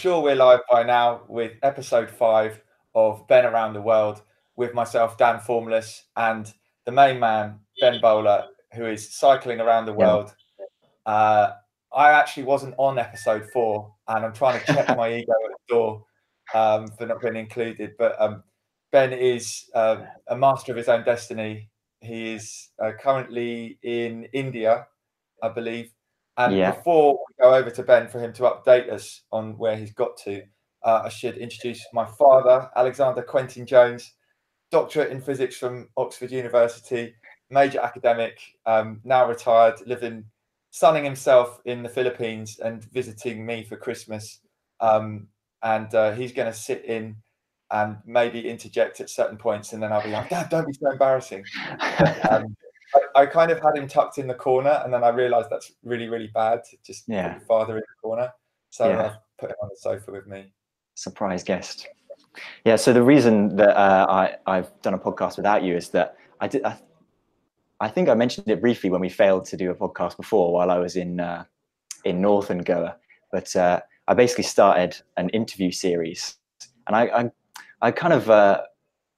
sure we're live by now with episode five of Ben Around the World with myself, Dan Formless, and the main man, Ben Bowler, who is cycling around the world. Yeah. Uh, I actually wasn't on episode four, and I'm trying to check my ego at the door um, for not being included. But um, Ben is uh, a master of his own destiny. He is uh, currently in India, I believe. And yeah. before we go over to Ben for him to update us on where he's got to, uh, I should introduce my father, Alexander Quentin Jones, doctorate in physics from Oxford University, major academic, um, now retired, living, sunning himself in the Philippines and visiting me for Christmas. Um, and uh, he's going to sit in and maybe interject at certain points, and then I'll be like, "Dad, don't be so embarrassing." um, I, I, kind of had him tucked in the corner, and then I realised that's really, really bad. To just yeah. put father in the corner, so yeah. I've put him on the sofa with me. Surprise guest. Yeah. So the reason that uh, I I've done a podcast without you is that I did. I, I think I mentioned it briefly when we failed to do a podcast before while I was in uh, in northern Goa, but uh, I basically started an interview series, and I I, I kind of uh,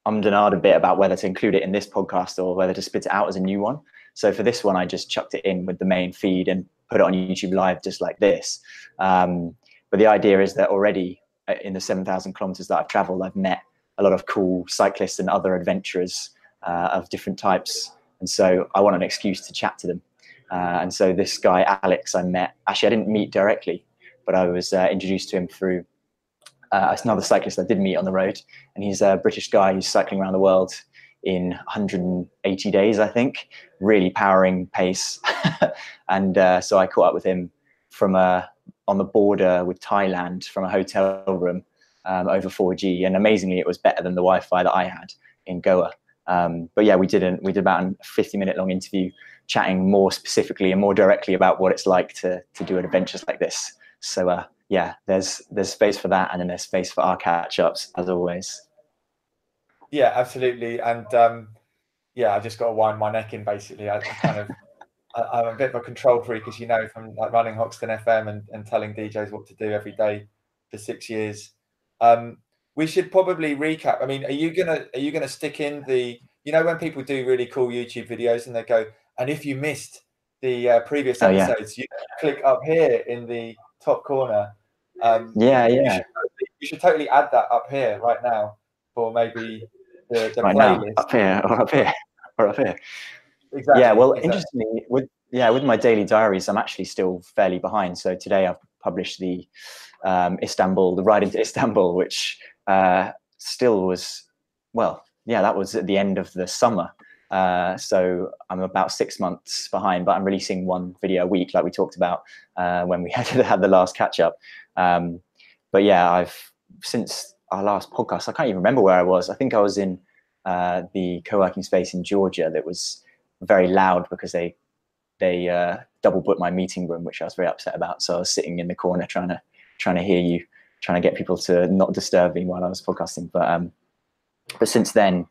ummed and ahed a bit about whether to include it in this podcast or whether to spit it out as a new one. So for this one, I just chucked it in with the main feed and put it on YouTube Live just like this. Um, but the idea is that already uh, in the 7,000 kilometers that I've traveled, I've met a lot of cool cyclists and other adventurers uh, of different types. And so I want an excuse to chat to them. Uh, and so this guy, Alex, I met, actually, I didn't meet directly, but I was uh, introduced to him through uh, another cyclist I did meet on the road, and he's a British guy who's cycling around the world in 180 days, I think, really powering pace. and uh, so I caught up with him from a on the border with Thailand from a hotel room um, over 4G, and amazingly, it was better than the Wi-Fi that I had in Goa. Um, but yeah, we didn't. We did about a 50 minute long interview, chatting more specifically and more directly about what it's like to to do adventures like this. So uh, yeah, there's there's space for that, and then there's space for our catch ups as always. Yeah, absolutely, and um, yeah, I just got to wind my neck in. Basically, I, I kind of I, am a bit of a control freak, as you know, from like running Hoxton FM and, and telling DJs what to do every day for six years. Um, we should probably recap. I mean, are you gonna are you gonna stick in the you know when people do really cool YouTube videos and they go and if you missed the uh, previous episodes, oh, yeah. you click up here in the top corner um, yeah, yeah. You should, you should, totally add that up here right now for maybe the, the right playlist. Now, up here or up here or up here. Exactly. Yeah. Well, exactly. interestingly, with yeah, with my daily diaries, I'm actually still fairly behind. So today I've published the um, Istanbul, the ride into Istanbul, which uh, still was well, yeah, that was at the end of the summer. Uh, so I'm about six months behind, but I'm releasing one video a week, like we talked about uh, when we had had the last catch up. Um, but yeah, I've since our last podcast, I can't even remember where I was. I think I was in uh, the co-working space in Georgia that was very loud because they they uh, double booked my meeting room, which I was very upset about. So I was sitting in the corner trying to trying to hear you, trying to get people to not disturb me while I was podcasting. But um, but since then,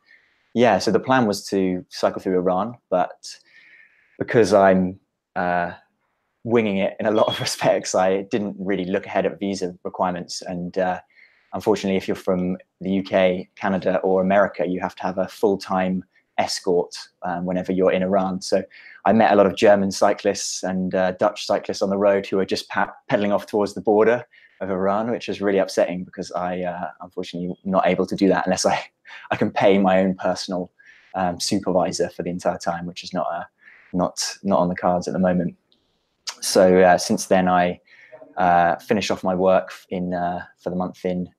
yeah. So the plan was to cycle through Iran, but because I'm uh, winging it in a lot of respects. I didn't really look ahead at visa requirements, and uh, unfortunately, if you're from the UK, Canada, or America, you have to have a full time escort um, whenever you're in Iran. So I met a lot of German cyclists and uh, Dutch cyclists on the road who were just pa- pedaling off towards the border of Iran, which was really upsetting because I uh, unfortunately not able to do that unless I I can pay my own personal um, supervisor for the entire time, which is not a, uh, not not on the cards at the moment so uh, since then, I uh, finished off my work in uh, for the month in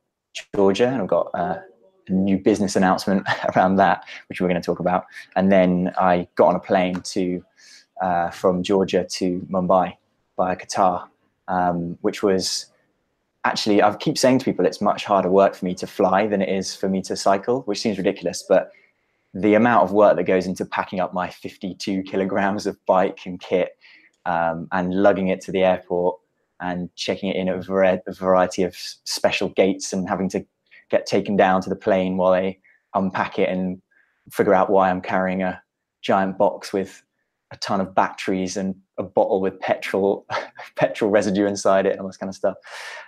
Georgia, and I've got uh, a new business announcement around that, which we're going to talk about. And then I got on a plane to from Georgia to Mumbai via Qatar, um, which was actually I keep saying to people it's much harder work for me to fly than it is for me to cycle, which seems ridiculous, but the amount of work that goes into packing up my 52 kilograms of bike and kit um, and lugging it to the airport and checking it in at a variety of special gates and having to get taken down to the plane while they unpack it and figure out why I'm carrying a giant box with a ton of batteries and a bottle with petrol petrol residue inside it and all this kind of stuff,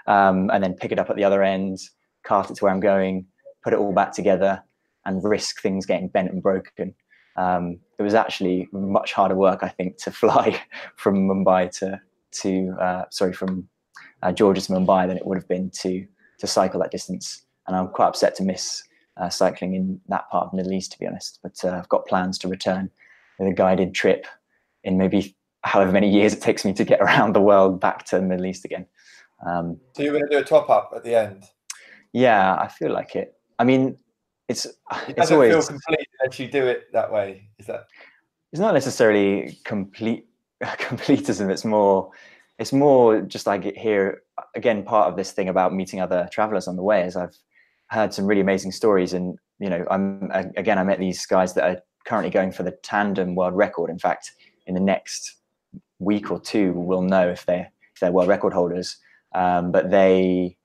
um, and then pick it up at the other end, cart it to where I'm going, put it all back together, and risk things getting bent and broken. Um, it was actually much harder work, I think, to fly from Mumbai to to uh, sorry from uh, Georgia to Mumbai than it would have been to to cycle that distance. And I'm quite upset to miss uh, cycling in that part of the Middle East, to be honest. But uh, I've got plans to return with a guided trip in maybe however many years it takes me to get around the world back to the Middle East again. Um, so you're going to do a top up at the end? Yeah, I feel like it. I mean, it's it it's always feel complete that you do it that way. Is that? It's not necessarily complete completism. It's more it's more just like here again part of this thing about meeting other travelers on the way is i've heard some really amazing stories and you know i'm again i met these guys that are currently going for the tandem world record in fact in the next week or two we'll know if they're if they're world record holders. Um, but they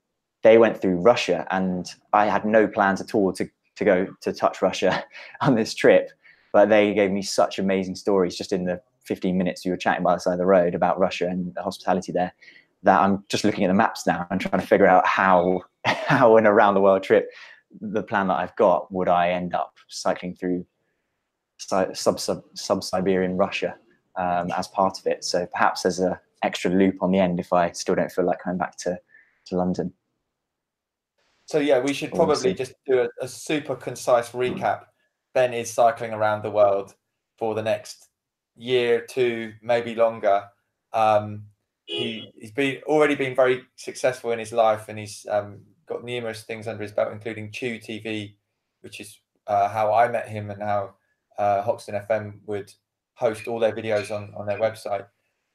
they went through russia and i had no plans at all to to go to touch russia on this trip. But they gave me such amazing stories just in the 15 minutes you were chatting by the side of the road about Russia and the hospitality there that I'm just looking at the maps now and trying to figure out how how in a round the world trip the plan that I've got would I end up cycling through sub sub sub Siberian Russia um, as part of it. So perhaps there's a extra loop on the end if I still don't feel like coming back to to London. So yeah, we should probably just do a, a super concise recap. Ben is cycling around the world for the next year, two, maybe longer. Um, he, he's been already been very successful in his life, and he's um, got numerous things under his belt, including Chew TV, which is uh, how I met him and how uh, Hoxton FM would host all their videos on on their website.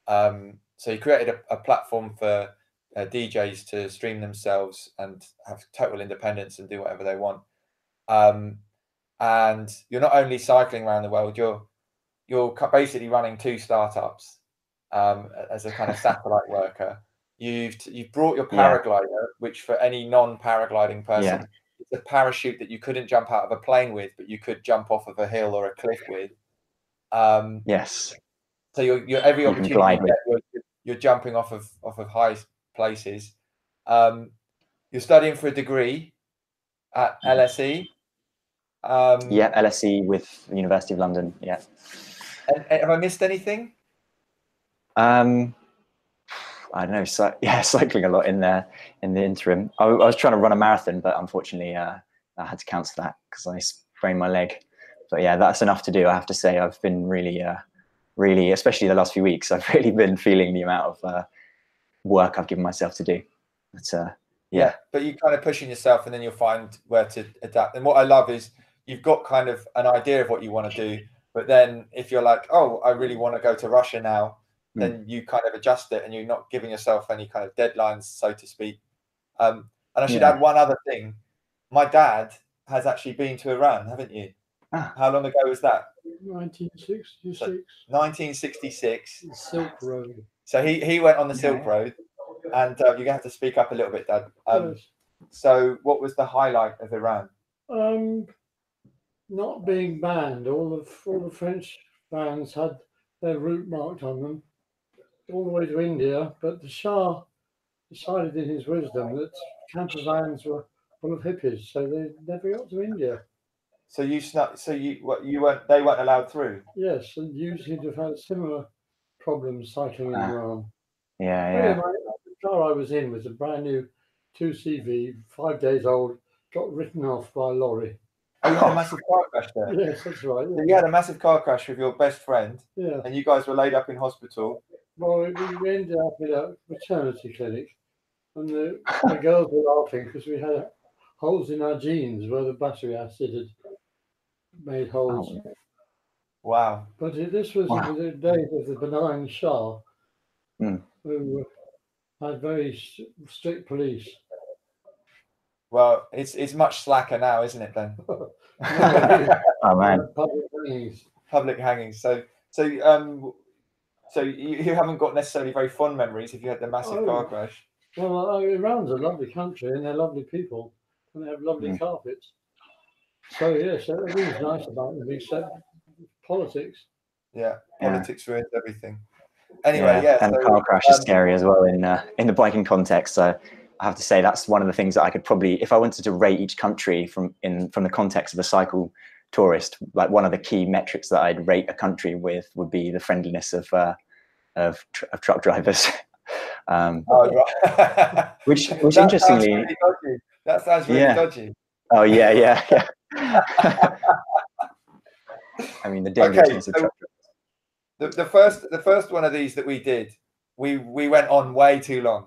Um, so he created a, a platform for uh, DJs to stream themselves and have total independence and do whatever they want. Um, and you're not only cycling around the world, you're you're basically running two startups um, as a kind of satellite worker. You've you've brought your paraglider, yeah. which for any non-paragliding person, yeah. it's a parachute that you couldn't jump out of a plane with, but you could jump off of a hill or a cliff with. Um, yes. So you're, you're every opportunity you get, you're, you're, jumping off of off of high places. Um, you're studying for a degree at LSE. Um, yeah, LSE with the University of London. Yeah. And, and have I missed anything? Um, I don't know. So, yeah, cycling a lot in there in the interim. I, I was trying to run a marathon, but unfortunately, uh, I had to cancel that because I sprained my leg. But yeah, that's enough to do. I have to say, I've been really, uh, really, especially the last few weeks, I've really been feeling the amount of uh, work I've given myself to do. But uh, yeah. yeah, but you kind of pushing yourself, and then you'll find where to adapt. And what I love is you've got kind of an idea of what you want to do, but then if you're like, oh, I really want to go to Russia now, mm. then you kind of adjust it and you're not giving yourself any kind of deadlines, so to speak. Um, and I should yeah. add one other thing. My dad has actually been to Iran, haven't you? Ah. How long ago was that? 1966. So 1966. Silk Road. So he, he went on the yeah. Silk Road, and uh, you're going to have to speak up a little bit, Dad. Um, yes. So, what was the highlight of Iran? Um, not being banned. All the all the French vans had their route marked on them all the way to India, but the Shah decided in his wisdom that camper vans were full of hippies, so they never got to India. So you snuck. So you what you weren't. They weren't allowed through. Yes, and you seem to have had similar problems cycling in ah. Iran. Yeah, yeah. my, the car I was in was a brand new two CV, five days old. Got written off by a lorry. Oh, you had a massive car crash there. Yes, that's right. So you had a massive car crash with your best friend. Yeah. And you guys were laid up in hospital. Well, we ended up in a maternity clinic, and the, the girls were laughing because we had holes in our jeans where the battery acid had made holes. Oh. Wow. But it, this was wow. the days of the benign Shah, mm. who had very strict police. Well, it's it's much slacker now, isn't it? Then. oh man. Public hangings. Public hangings. So so um so you, you haven't got necessarily very fond memories if you had the massive oh. car crash. Well, Iran's a lovely country and they're lovely people and they have lovely mm. carpets. So yes, everything's nice about them except politics. Yeah, politics yeah. ruins everything. Anyway, yeah. yeah and so, car crash um, is scary as well in uh, in the biking context. So I have to say that's one of the things that I could probably, if I wanted to rate each country from in from the context of a cycle tourist, like one of the key metrics that I'd rate a country with would be the friendliness of uh, of, tr- of truck drivers. um, oh, right. which which that interestingly, sounds really that sounds really yeah. dodgy. Oh yeah, yeah, yeah. I mean the danger okay, so the, the first the first one of these that we did, we we went on way too long,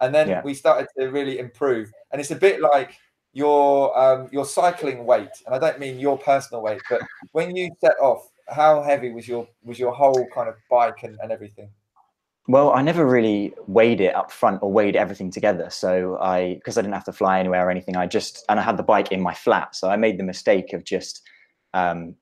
and then yeah. we started to really improve. And it's a bit like your um, your cycling weight, and I don't mean your personal weight, but when you set off, how heavy was your was your whole kind of bike and, and everything? Well, I never really weighed it up front or weighed everything together. So I, because I didn't have to fly anywhere or anything, I just, and I had the bike in my flat. So I made the mistake of just um,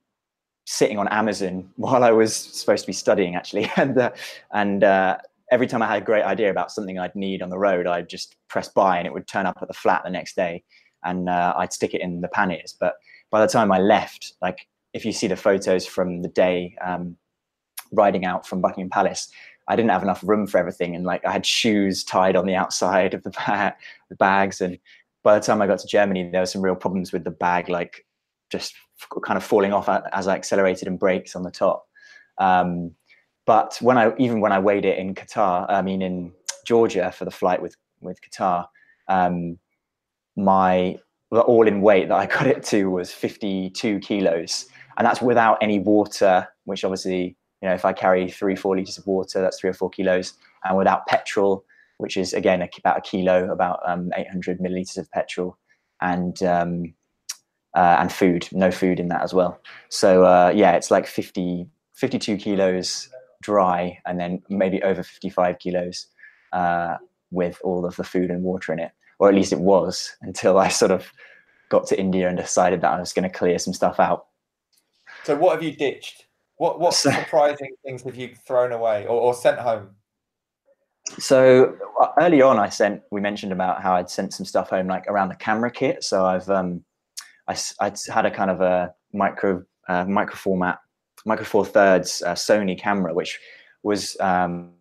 sitting on Amazon while I was supposed to be studying actually. And, uh, and uh, every time I had a great idea about something I'd need on the road, I'd just press buy and it would turn up at the flat the next day and uh, I'd stick it in the panniers. But by the time I left, like if you see the photos from the day um, riding out from Buckingham Palace, I didn't have enough room for everything, and like I had shoes tied on the outside of the, the bags. And by the time I got to Germany, there were some real problems with the bag, like just kind of falling off as I accelerated and brakes on the top. Um, but when I even when I weighed it in Qatar, I mean in Georgia for the flight with with Qatar, um, my the all-in weight that I got it to was 52 kilos, and that's without any water, which obviously you know, if I carry three, four liters of water, that's three or four kilos. And without petrol, which is again about a kilo, about um, 800 milliliters of petrol, and um, uh, and food, no food in that as well. So uh, yeah, it's like 50, 52 kilos dry, and then maybe over 55 kilos uh, with all of the food and water in it, or at least it was until I sort of got to India and decided that I was going to clear some stuff out. So what have you ditched? What what so, surprising things have you thrown away or, or sent home? So uh, early on, I sent. We mentioned about how I'd sent some stuff home, like around the camera kit. So I've um, I I had a kind of a micro uh, micro format, micro four thirds uh, Sony camera, which was um,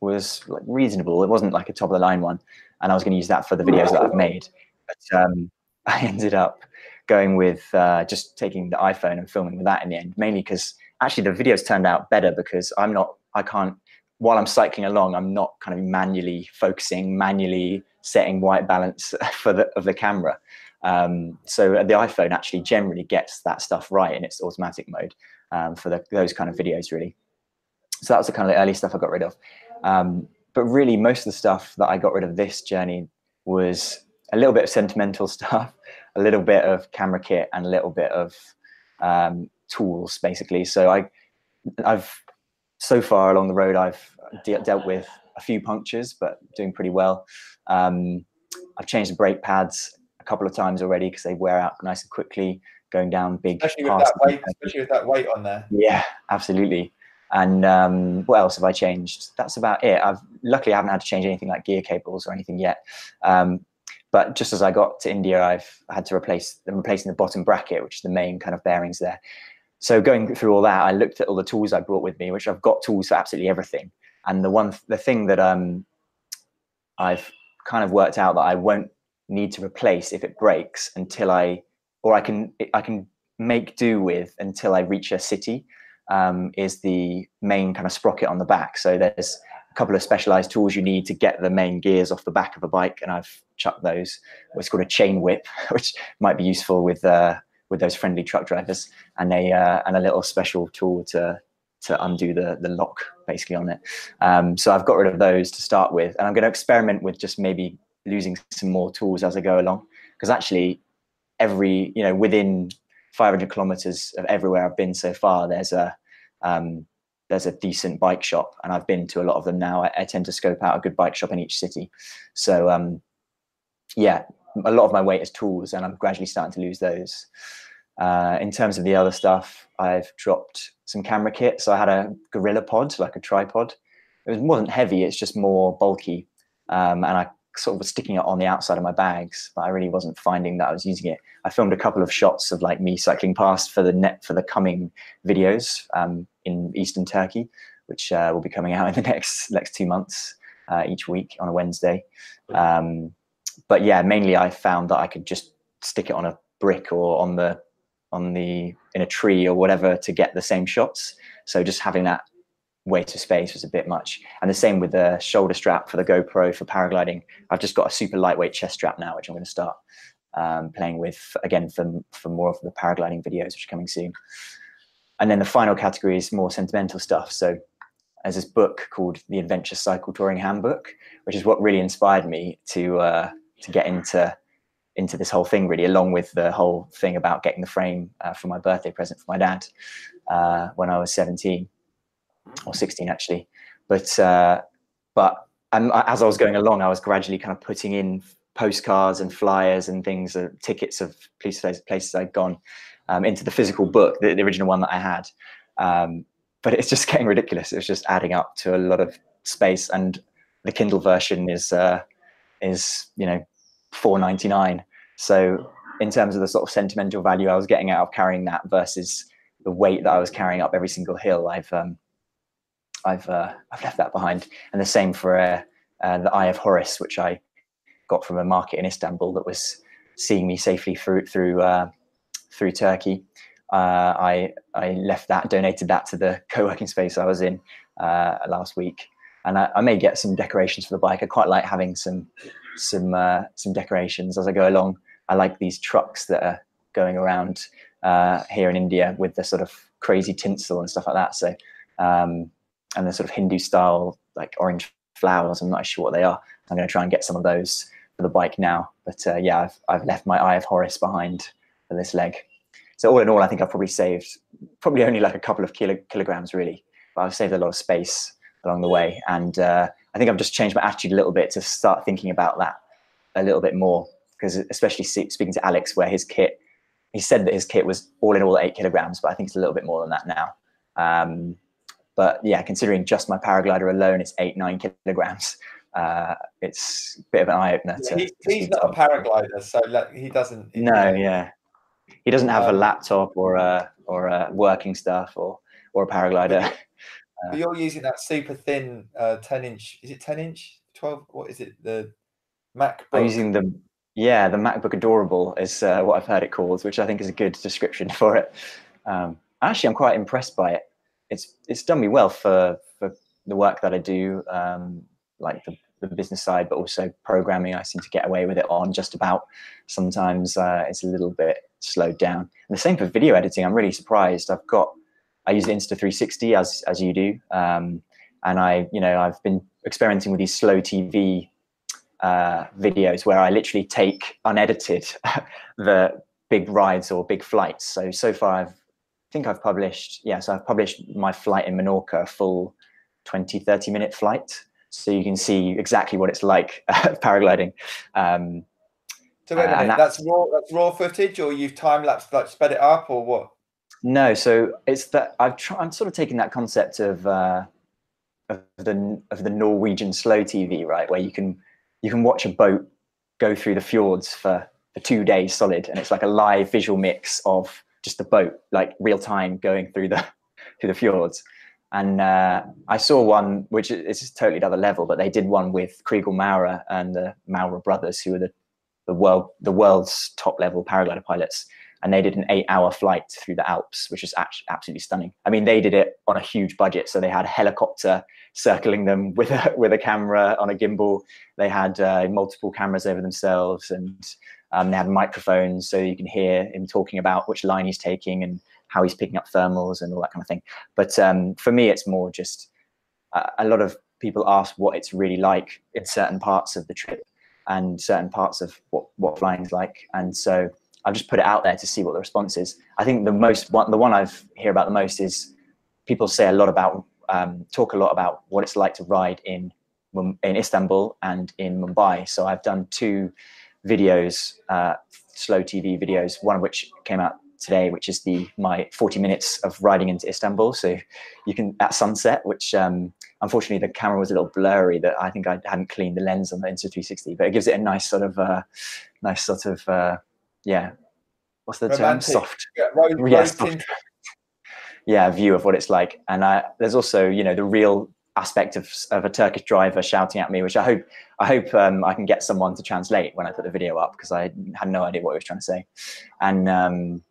was like reasonable. It wasn't like a top of the line one, and I was going to use that for the videos that I've made. But um, I ended up going with uh, just taking the iPhone and filming with that in the end, mainly because actually the videos turned out better because I'm not, I can't, while I'm cycling along, I'm not kind of manually focusing, manually setting white balance for the of the camera. Um, so the iPhone actually generally gets that stuff right in its automatic mode um, for the, those kind of videos, really. So that was the kind of the early stuff I got rid of. Um, but really, most of the stuff that I got rid of this journey was a little bit of sentimental stuff, a little bit of camera kit, and a little bit of um, tools, basically. So I, I've so far along the road, I've de- dealt with a few punctures, but doing pretty well. Um, I've changed the brake pads a couple of times already because they wear out nice and quickly. Going down big, especially with that weight, especially with that weight on there. Yeah, absolutely. And um, what else have I changed? That's about it. I've luckily I haven't had to change anything like gear cables or anything yet. Um, but just as I got to India, I've had to replace them, replacing the bottom bracket, which is the main kind of bearings there. So going through all that, I looked at all the tools I brought with me, which I've got tools for absolutely everything. And the one, the thing that um, I've kind of worked out that I won't need to replace if it breaks until I, or I can, I can make do with until I reach a city, um, is the main kind of sprocket on the back. So there's a couple of specialized tools you need to get the main gears off the back of a bike, and I've chucked those. What's called a chain whip, which might be useful with uh, with those friendly truck drivers, and a uh, and a little special tool to to undo the the lock basically on it. Um, so I've got rid of those to start with, and I'm going to experiment with just maybe losing some more tools as I go along, because actually every you know within 500 kilometers of everywhere I've been so far, there's a um, there's a decent bike shop, and I've been to a lot of them now. I, I tend to scope out a good bike shop in each city. So um, yeah, a lot of my weight is tools, and I'm gradually starting to lose those. Uh, in terms of the other stuff, I've dropped some camera kit. So I had a Gorilla Pod, like a tripod. It wasn't heavy; it's just more bulky, um, and I sort of was sticking it on the outside of my bags, but I really wasn't finding that I was using it. I filmed a couple of shots of like me cycling past for the net for the coming videos um, in eastern Turkey which uh, will be coming out in the next next two months uh, each week on a Wednesday. Um, but yeah, mainly I found that I could just stick it on a brick or on the on the in a tree or whatever to get the same shots. So just having that weight of space was a bit much. And the same with the shoulder strap for the GoPro for paragliding. I've just got a super lightweight chest strap now, which I'm going to start um, playing with again for for more of the paragliding videos, which are coming soon. And then the final category is more sentimental stuff. So there's this book called The Adventure Cycle Touring Handbook, which is what really inspired me to uh, to get into into this whole thing really along with the whole thing about getting the frame uh, for my birthday present for my dad uh, when i was 17 or 16 actually. But uh, but and as i was going along i was gradually kind of putting in postcards and flyers and things uh, tickets of places, places i'd gone um, into the physical book the, the, original one that i had. Um, but it's just getting ridiculous. It's just adding up to a lot of space and the kindle version is uh, is you know 4.99 so in terms of the sort of sentimental value I was getting out of carrying that versus the weight that I was carrying up every single hill, I've um, I've uh, I've left that behind. And the same for uh, uh, the Eye of Horus, which I got from a market in Istanbul that was seeing me safely through through uh, through Turkey. Uh, I I left that, donated that to the co-working space I was in uh, last week, and I, I, may get some decorations for the bike. I quite like having some some some decorations as I go along. I like these trucks that are going around uh, here in India with the sort of crazy tinsel and stuff like that. So, um, and the sort of Hindu style, like orange flowers. I'm not sure what they are. I'm going to try and get some of those for the bike now. But uh, yeah, I've, I've left my Eye of Horus behind for this leg. So all in all, I think I've probably saved probably only like a couple of kilo, kilograms really, but I've saved a lot of space along the way. And uh, I think I've just changed my attitude a little bit to start thinking about that a little bit more because especially speaking to Alex, where his kit, he said that his kit was all in all eight kilograms, but I think it's a little bit more than that now. Um, but yeah, considering just my paraglider alone, it's eight nine kilograms. Uh, it's a bit of an eye opener. Yeah, he, he's not a paraglider, so like, he doesn't. No, yeah, he doesn't have um, a laptop or a or a working stuff or or a paraglider. But you're, using that super thin uh, ten inch. Is it ten inch? Twelve? What is it? The MacBook. I'm using the yeah, the MacBook Adorable is uh, what I've heard it called, which I think is a good description for it. Um, actually, I'm quite impressed by it. It's it's done me well for for the work that I do, um, like the, the business side, but also programming. I seem to get away with it on just about. Sometimes uh, it's a little bit slowed down. And the same for video editing. I'm really surprised. I've got I use Insta360 as as you do, um, and I you know I've been experimenting with these slow TV uh, videos where I literally take unedited the big rides or big flights. So so far, I've I think I've published yeah. So I've published my flight in Menorca, full 20, 30 minute flight. So you can see exactly what it's like paragliding. Um, so wait a minute, that's, that's, raw. That's raw footage, or you've time lapsed, like sped it up, or what? No, so it's that I've tried. I'm sort of taking that concept of uh, of the of the Norwegian slow TV, right, where you can you can watch a boat go through the fjords for, for two days solid, and it's like a live visual mix of just the boat, like real time going through the through the fjords. And uh, I saw one, which is totally another level, but they did one with Chrigel Maurer and the Maurer brothers, who are the the world the world's top level paraglider pilots and they did an eight hour flight through the Alps, which is absolutely stunning. I mean, they did it on a huge budget. So they had a helicopter circling them with a, with a camera on a gimbal. They had uh, multiple cameras over themselves and um, they had microphones so you can hear him talking about which line he's taking and how he's picking up thermals and all that kind of thing. But um, for me, it's more just uh, a lot of people ask what it's really like in certain parts of the trip and certain parts of what, what flying is like. And so I've just put it out there to see what the response is. I think the most one, the one I've hear about the most is people say a lot about um, talk a lot about what it's like to ride in in Istanbul and in Mumbai. So I've done two videos, uh, slow TV videos. One of which came out today, which is the my 40 minutes of riding into Istanbul. So you can at sunset, which um, unfortunately the camera was a little blurry. That I think I hadn't cleaned the lens on the Insta360, but it gives it a nice sort of uh, nice sort of uh, yeah, what's the Romantic. term? Soft. Yeah, road, yeah, soft. yeah view of what it's like. And I, there's also you know the real aspect of, of a Turkish driver shouting at me, which I hope I hope um, I can get someone to translate when I put the video up because I had no idea what he was trying to say. And um,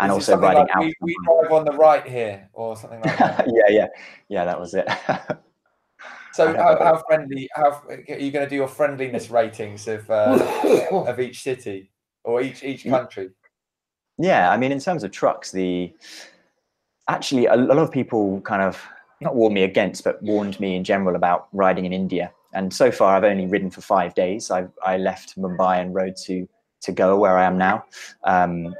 and also riding like out. We, we, drive on the right here, or something like that. yeah, yeah, yeah. That was it. so, how, how, friendly? How are you going to do your friendliness ratings of uh, of each city or each each country? Yeah, I mean, in terms of trucks, the actually a lot of people kind of not warned me against, but warned me in general about riding in India. And so far, I've only ridden for five days. I, I left Mumbai and rode to to Goa, where I am now. Um,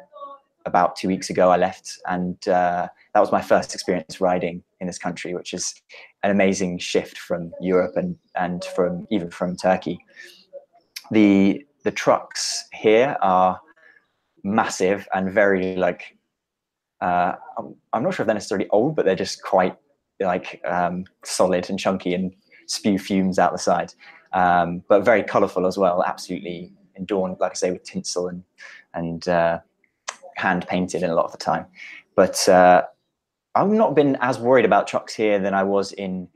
about two weeks ago, I left, and uh, that was my first experience riding in this country, which is an amazing shift from Europe and and from even from Turkey. The the trucks here are massive and very like uh, I'm, not sure if they're necessarily old, but they're just quite like um, solid and chunky and spew fumes out the side. Um, but very colourful as well, absolutely adorned, like I say, with tinsel and and uh, hand painted in a lot of the time. But uh, I've not been as worried about trucks here than I was in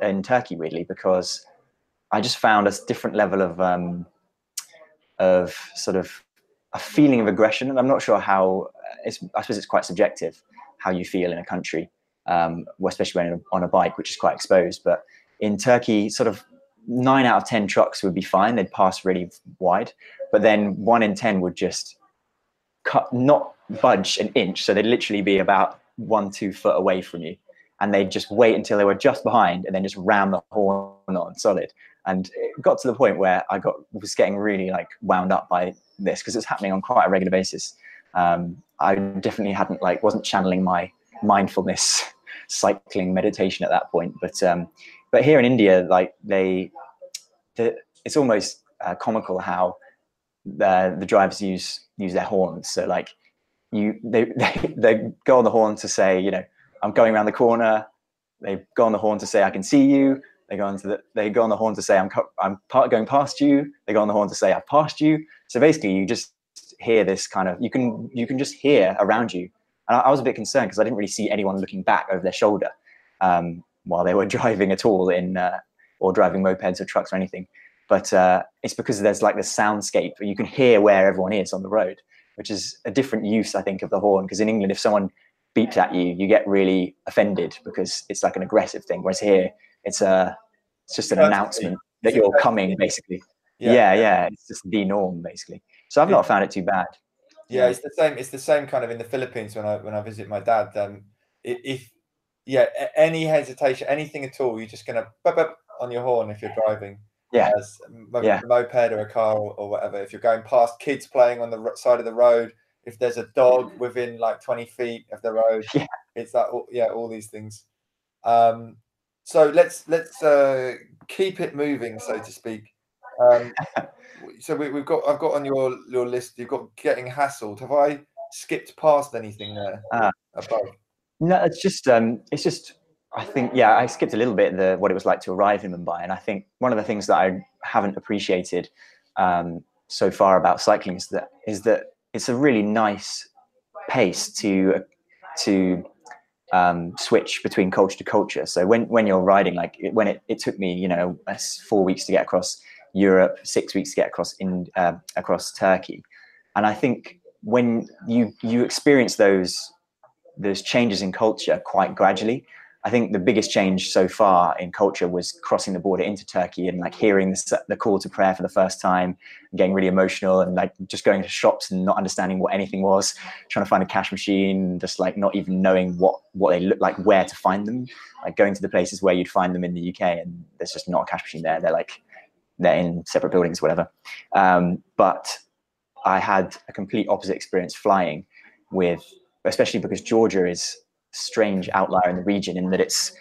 in Turkey, weirdly, because I just found a different level of um, of sort of a feeling of aggression, and I'm not sure how. It's, I suppose it's quite subjective how you feel in a country, um, especially when on a bike, which is quite exposed. But in Turkey, sort of nine out of ten trucks would be fine; they'd pass really wide. But then one in ten would just cut, not budge an inch, so they'd literally be about one, two foot away from you, and they'd just wait until they were just behind, and then just ram the horn on solid. And it got to the point where I got was getting really like wound up by this because it's happening on quite a regular basis. Um, I definitely hadn't like wasn't channeling my mindfulness cycling meditation at that point. But um, but here in India, like they, the, it's almost uh, comical how the the drivers use use their horns. So like you they, they they go on the horn to say you know I'm going around the corner. They go on the horn to say I can see you. They go on to the, they go on the horn to say I'm I'm going past you. They go on the horn to say I've passed you. So basically, you just hear this kind of you can you can just hear around you and I, I was a bit concerned because I didn't really see anyone looking back over their shoulder um, while they were driving at all in uh, or driving mopeds or trucks or anything. But uh, it's because there's like this soundscape you can hear where everyone is on the road, which is a different use, I think, of the horn. Because in England, if someone beeps at you, you get really offended because it's like an aggressive thing. Whereas here, it's a it's just an announcement that you're coming, basically. Yeah. yeah, yeah, it's just the norm, basically. So I've not found it too bad. Yeah, it's the same. It's the same kind of in the Philippines when I when I visit my dad. Um, if yeah, any hesitation, anything at all, you're just gonna bup, bup on your horn if you're driving. Yeah, as yeah. a moped or a car or, or, whatever. If you're going past kids playing on the side of the road, if there's a dog within like 20 feet of the road, yeah. it's that. Yeah, all these things. Um, so let's let's uh, keep it moving, so to speak. Um, so we, have got I've got on your your list. You've got getting hassled. Have I skipped past anything there uh, above? No, it's just um, it's just I think yeah, I skipped a little bit the what it was like to arrive in Mumbai, and I think one of the things that I haven't appreciated um, so far about cycling is that is that it's a really nice pace to to um, switch between culture to culture. So when when you're riding, like when it, it took me you know four weeks to get across Europe, six weeks to get across in uh, across Turkey, and I think when you you experience those those changes in culture quite gradually. I think the biggest change so far in culture was crossing the border into Turkey and like hearing the, the call to prayer for the first time, and getting really emotional, and like just going to shops and not understanding what anything was, trying to find a cash machine, just like not even knowing what what they look like, where to find them, like going to the places where you'd find them in the UK, and there's just not a cash machine there. They're like they're in separate buildings, whatever. Um, but I had a complete opposite experience flying with, especially because Georgia is strange outlier in the region in that it's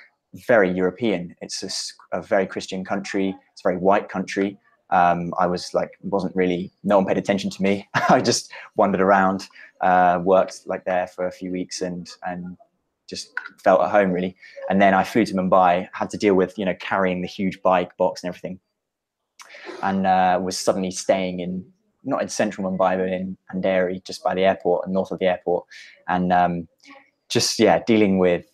very European. It's a, a very Christian country. It's a very white country. Um, I was like, wasn't really, no one paid attention to me. I just wandered around, uh, worked like there for a few weeks and, and just felt at home really. And then I flew to Mumbai, had to deal with, you know, carrying the huge bike box and everything and uh, was suddenly staying in not in central Mumbai but in Andheri, just by the airport and north of the airport, and um, just yeah, dealing with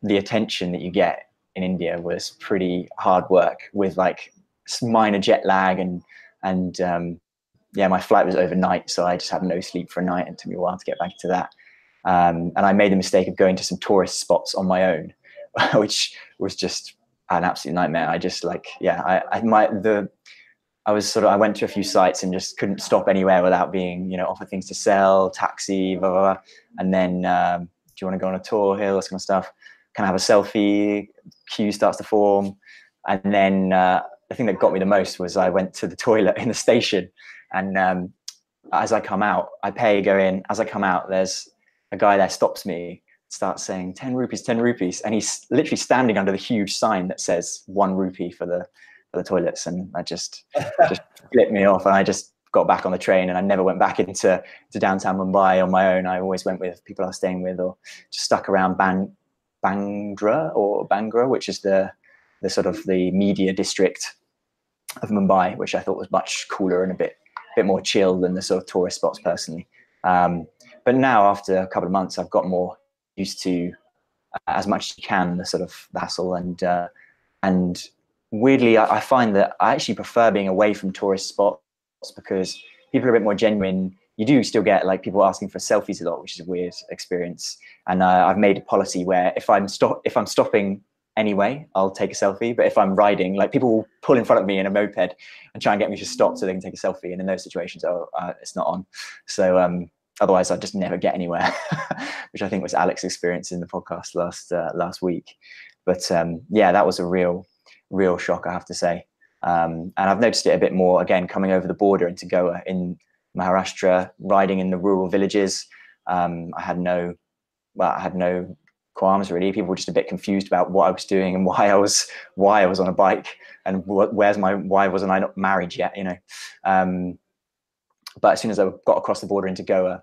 the attention that you get in India was pretty hard work with like minor jet lag and and um, yeah, my flight was overnight, so I just had no sleep for a night, and took me a while to get back to that. Um, and I made the mistake of going to some tourist spots on my own, which was just an absolute nightmare. I just like yeah, I, I my the I was sort of I went to a few sites and just couldn't stop anywhere without being you know offered things to sell, taxi, blah blah, blah. and then um, you want to go on a tour here, this kind of stuff. Can I have a selfie? Queue starts to form, and then uh, the thing that got me the most was I went to the toilet in the station, and um, as I come out, I pay, go in. As I come out, there's a guy there stops me, starts saying 10 rupees, 10 rupees. And he's literally standing under the huge sign that says one rupee for the for the toilets, and I just just flipped me off, and I just got back on the train, and I never went back into to downtown Mumbai on my own. I always went with people I was staying with, or just stuck around Ban Bandra or Bangra, which is the the sort of the media district of Mumbai, which I thought was much cooler and a bit bit more chill than the sort of tourist spots personally. Um, but now, after a couple of months, I've got more used to uh, as much as you can the sort of hassle and uh, and weirdly, I, I, find that I actually prefer being away from tourist spots because people are a bit more genuine. You do still get like people asking for selfies a lot, which is a weird experience. And uh, I've made a policy where if I'm stop if I'm stopping anyway, I'll take a selfie. But if I'm riding, like people will pull in front of me in a moped and try and get me to stop so they can take a selfie. And in those situations, oh, uh, it's not on. So um, otherwise, I'd just never get anywhere, which I think was Alex's experience in the podcast last uh, last week. But um, yeah, that was a real real shock, I have to say. Um, and I've noticed it a bit more again coming over the border into Goa in Maharashtra, riding in the rural villages. Um, I had no, well, I had no qualms really. People were just a bit confused about what I was doing and why I was why I was on a bike and wh- where's my why wasn't I not married yet, you know. Um, but as soon as I got across the border into Goa,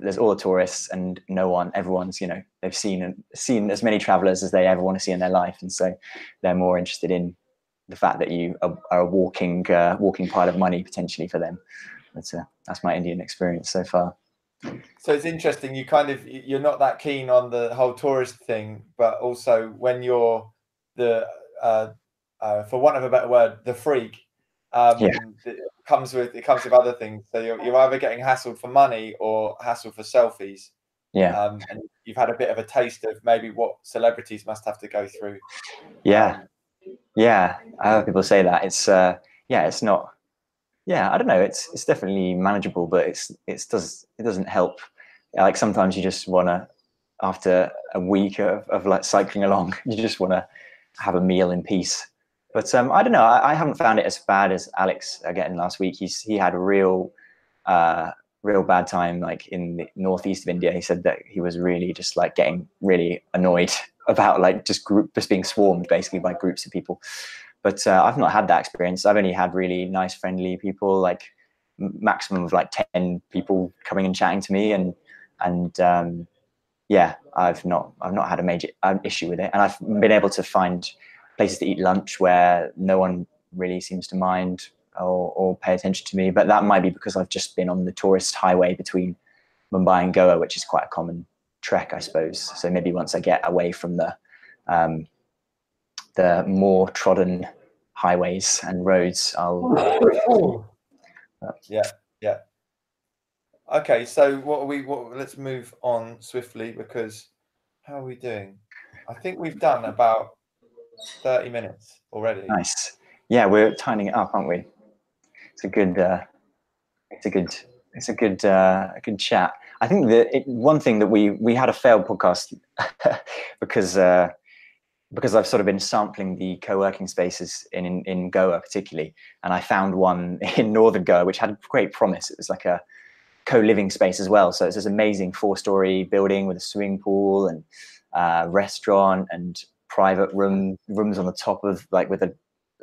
there's all the tourists and no one everyone's you know they've seen seen as many travelers as they ever want to see in their life and so they're more interested in the fact that you are, are a walking uh, walking pile of money potentially for them that's uh, that's my indian experience so far so it's interesting you kind of you're not that keen on the whole tourist thing but also when you're the uh, uh, for want of a better word the freak um, yeah comes with it comes with other things. So you're, you're either getting hassled for money or hassled for selfies. Yeah. Um, and you've had a bit of a taste of maybe what celebrities must have to go through. Yeah. Um, yeah. I have people say that. It's uh yeah, it's not yeah, I don't know. It's it's definitely manageable, but it's it's does it doesn't help. Like sometimes you just wanna after a week of, of like cycling along, you just wanna have a meal in peace but um, I don't know. I, I, haven't found it as bad as Alex again last week. He's he had a real, uh, real bad time like in the northeast of India. He said that he was really just like getting really annoyed about like just group just being swarmed basically by groups of people. But uh, I've not had that experience. I've only had really nice, friendly people, like maximum of like ten people coming and chatting to me, and and um, yeah, I've not I've not had a major um, issue with it, and I've been able to find places to eat lunch where no one really seems to mind or, or pay attention to me. But that might be because I've just been on the tourist highway between Mumbai and Goa, which is quite a common trek, I suppose. So maybe once I get away from the um, the more trodden highways and roads, I'll. yeah, yeah. Okay, so what are we? What? Let's move on swiftly because how are we doing? I think we've done about 30 minutes already. Nice. Yeah, we're tightening it up, aren't we? It's a good, uh, it's a good, it's a good, uh, a good chat. I think that it, one thing that we we had a failed podcast because uh, because I've sort of been sampling the co-working spaces in, in, in Goa particularly, and I found one in northern Goa which had great promise. It was like a co-living space as well. So it's this amazing four-story building with a swimming pool and uh, restaurant and private room rooms on the top of like with the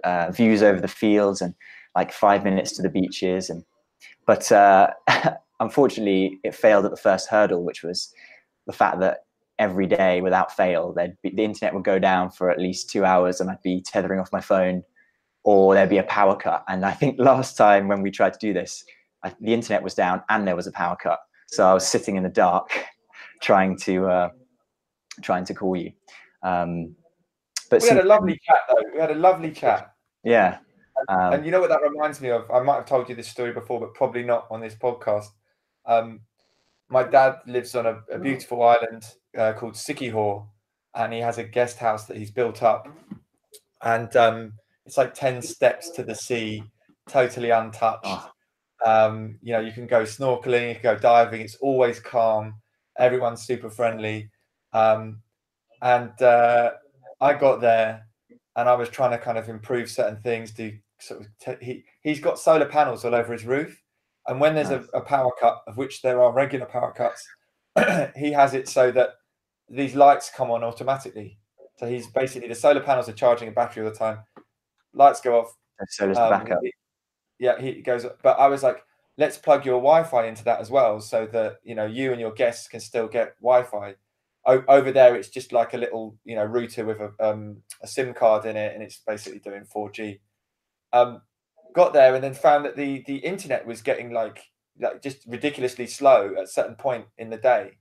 uh, views over the fields and like five minutes to the beaches and but uh, unfortunately it failed at the first hurdle which was the fact that every day without fail be, the internet would go down for at least two hours and i'd be tethering off my phone or there'd be a power cut and i think last time when we tried to do this I, the internet was down and there was a power cut so i was sitting in the dark trying to uh, trying to call you. Um, but we had a lovely chat though. We had a lovely chat. Yeah. Um, and you know what that reminds me of? I might have told you this story before, but probably not on this podcast. Um, my dad lives on a, a beautiful island uh, called Siquijor, and he has a guest house that he's built up, and um, it's like ten steps to the sea, totally untouched. Oh. Um, you know, you can go snorkeling, you can go diving. It's always calm. Everyone's super friendly. Um, and uh, I got there, and I was trying to kind of improve certain things. Do sort of t- he he's got solar panels all over his roof, and when there's nice. a, a, power cut, of which there are regular power cuts, he has it so that these lights come on automatically. So he's basically the solar panels are charging a battery all the time. Lights go off. So does um, the backup. Yeah, he goes. But I was like, let's plug your Wi-Fi into that as well, so that you know you and your guests can still get Wi-Fi. O- over there, it's just like a little you know router with a um, a SIM card in it, and it's basically doing 4G. Um, got there and then found that the the internet was getting like like just ridiculously slow at a certain point in the day,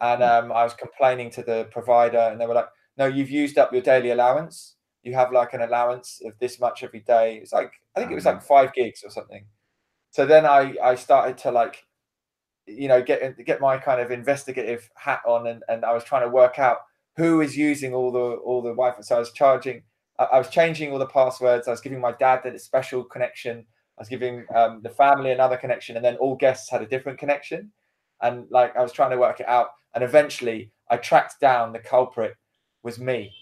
and hmm. um, I was complaining to the provider, and they were like, "No, you've used up your daily allowance. You have like an allowance of this much every day." It's like I think it was like five gigs or something. So then I I started to like you know get get my kind of investigative hat on and, and I was trying to work out who is using all the all the Wi-Fi. So I was charging I, was changing all the passwords. I was giving my dad a special connection. I was giving um, the family another connection, and then all guests had a different connection. And like I was trying to work it out, and eventually I tracked down the culprit was me.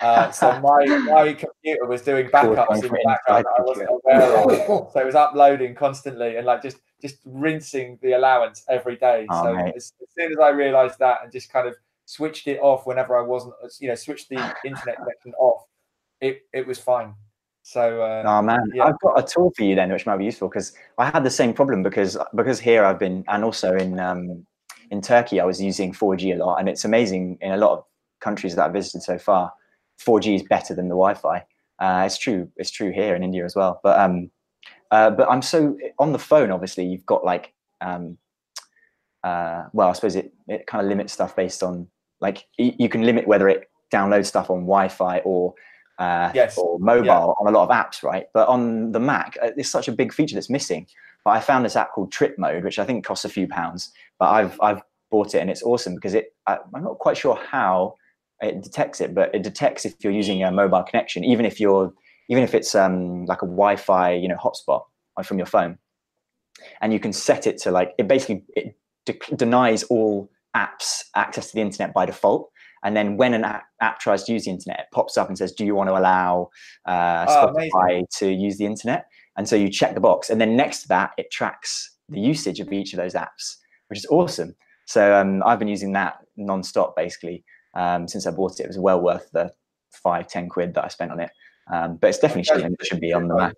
Uh, so my my computer was doing backups in the background I wasn't aware of. So it was uploading constantly and like just just rinsing the allowance every day. Oh, so as, as, soon as I realised that and just kind of switched it off whenever I wasn't, you know, switched the internet connection off, it it was fine. So uh, oh man, yeah. I've got a tool for you then, which might be useful because I had the same problem because because here I've been and also in um, in Turkey I was using 4G a lot, and it's amazing in a lot of countries that I've visited so far. 4G is better than the Wi-Fi. Uh, it's true. It's true here in India as well. But um, uh, but I'm so on the phone. Obviously, you've got like um, uh, well, I suppose it it kind of limits stuff based on like you can limit whether it downloads stuff on Wi-Fi or uh, yes. or mobile yeah. on a lot of apps, right? But on the Mac, uh, it's such a big feature that's missing. But I found this app called Trip Mode, which I think costs a few pounds, but I've I've bought it and it's awesome because it. I, I'm not quite sure how it detects it, but it detects if you're using a mobile connection, even if you're even if it's um, like a Wi-Fi, you know, hotspot from your phone, and you can set it to like it basically it de- denies all apps access to the internet by default. And then when an app, app, tries to use the internet, it pops up and says, "Do you want to allow uh, oh, Spotify to use the internet?" And so you check the box, and then next to that, it tracks the usage of each of those apps, which is awesome. So um, I've been using that non-stop basically um, since I bought it. It was well worth the five, ten quid that I spent on it. Um, but it's definitely that should be on the Mac.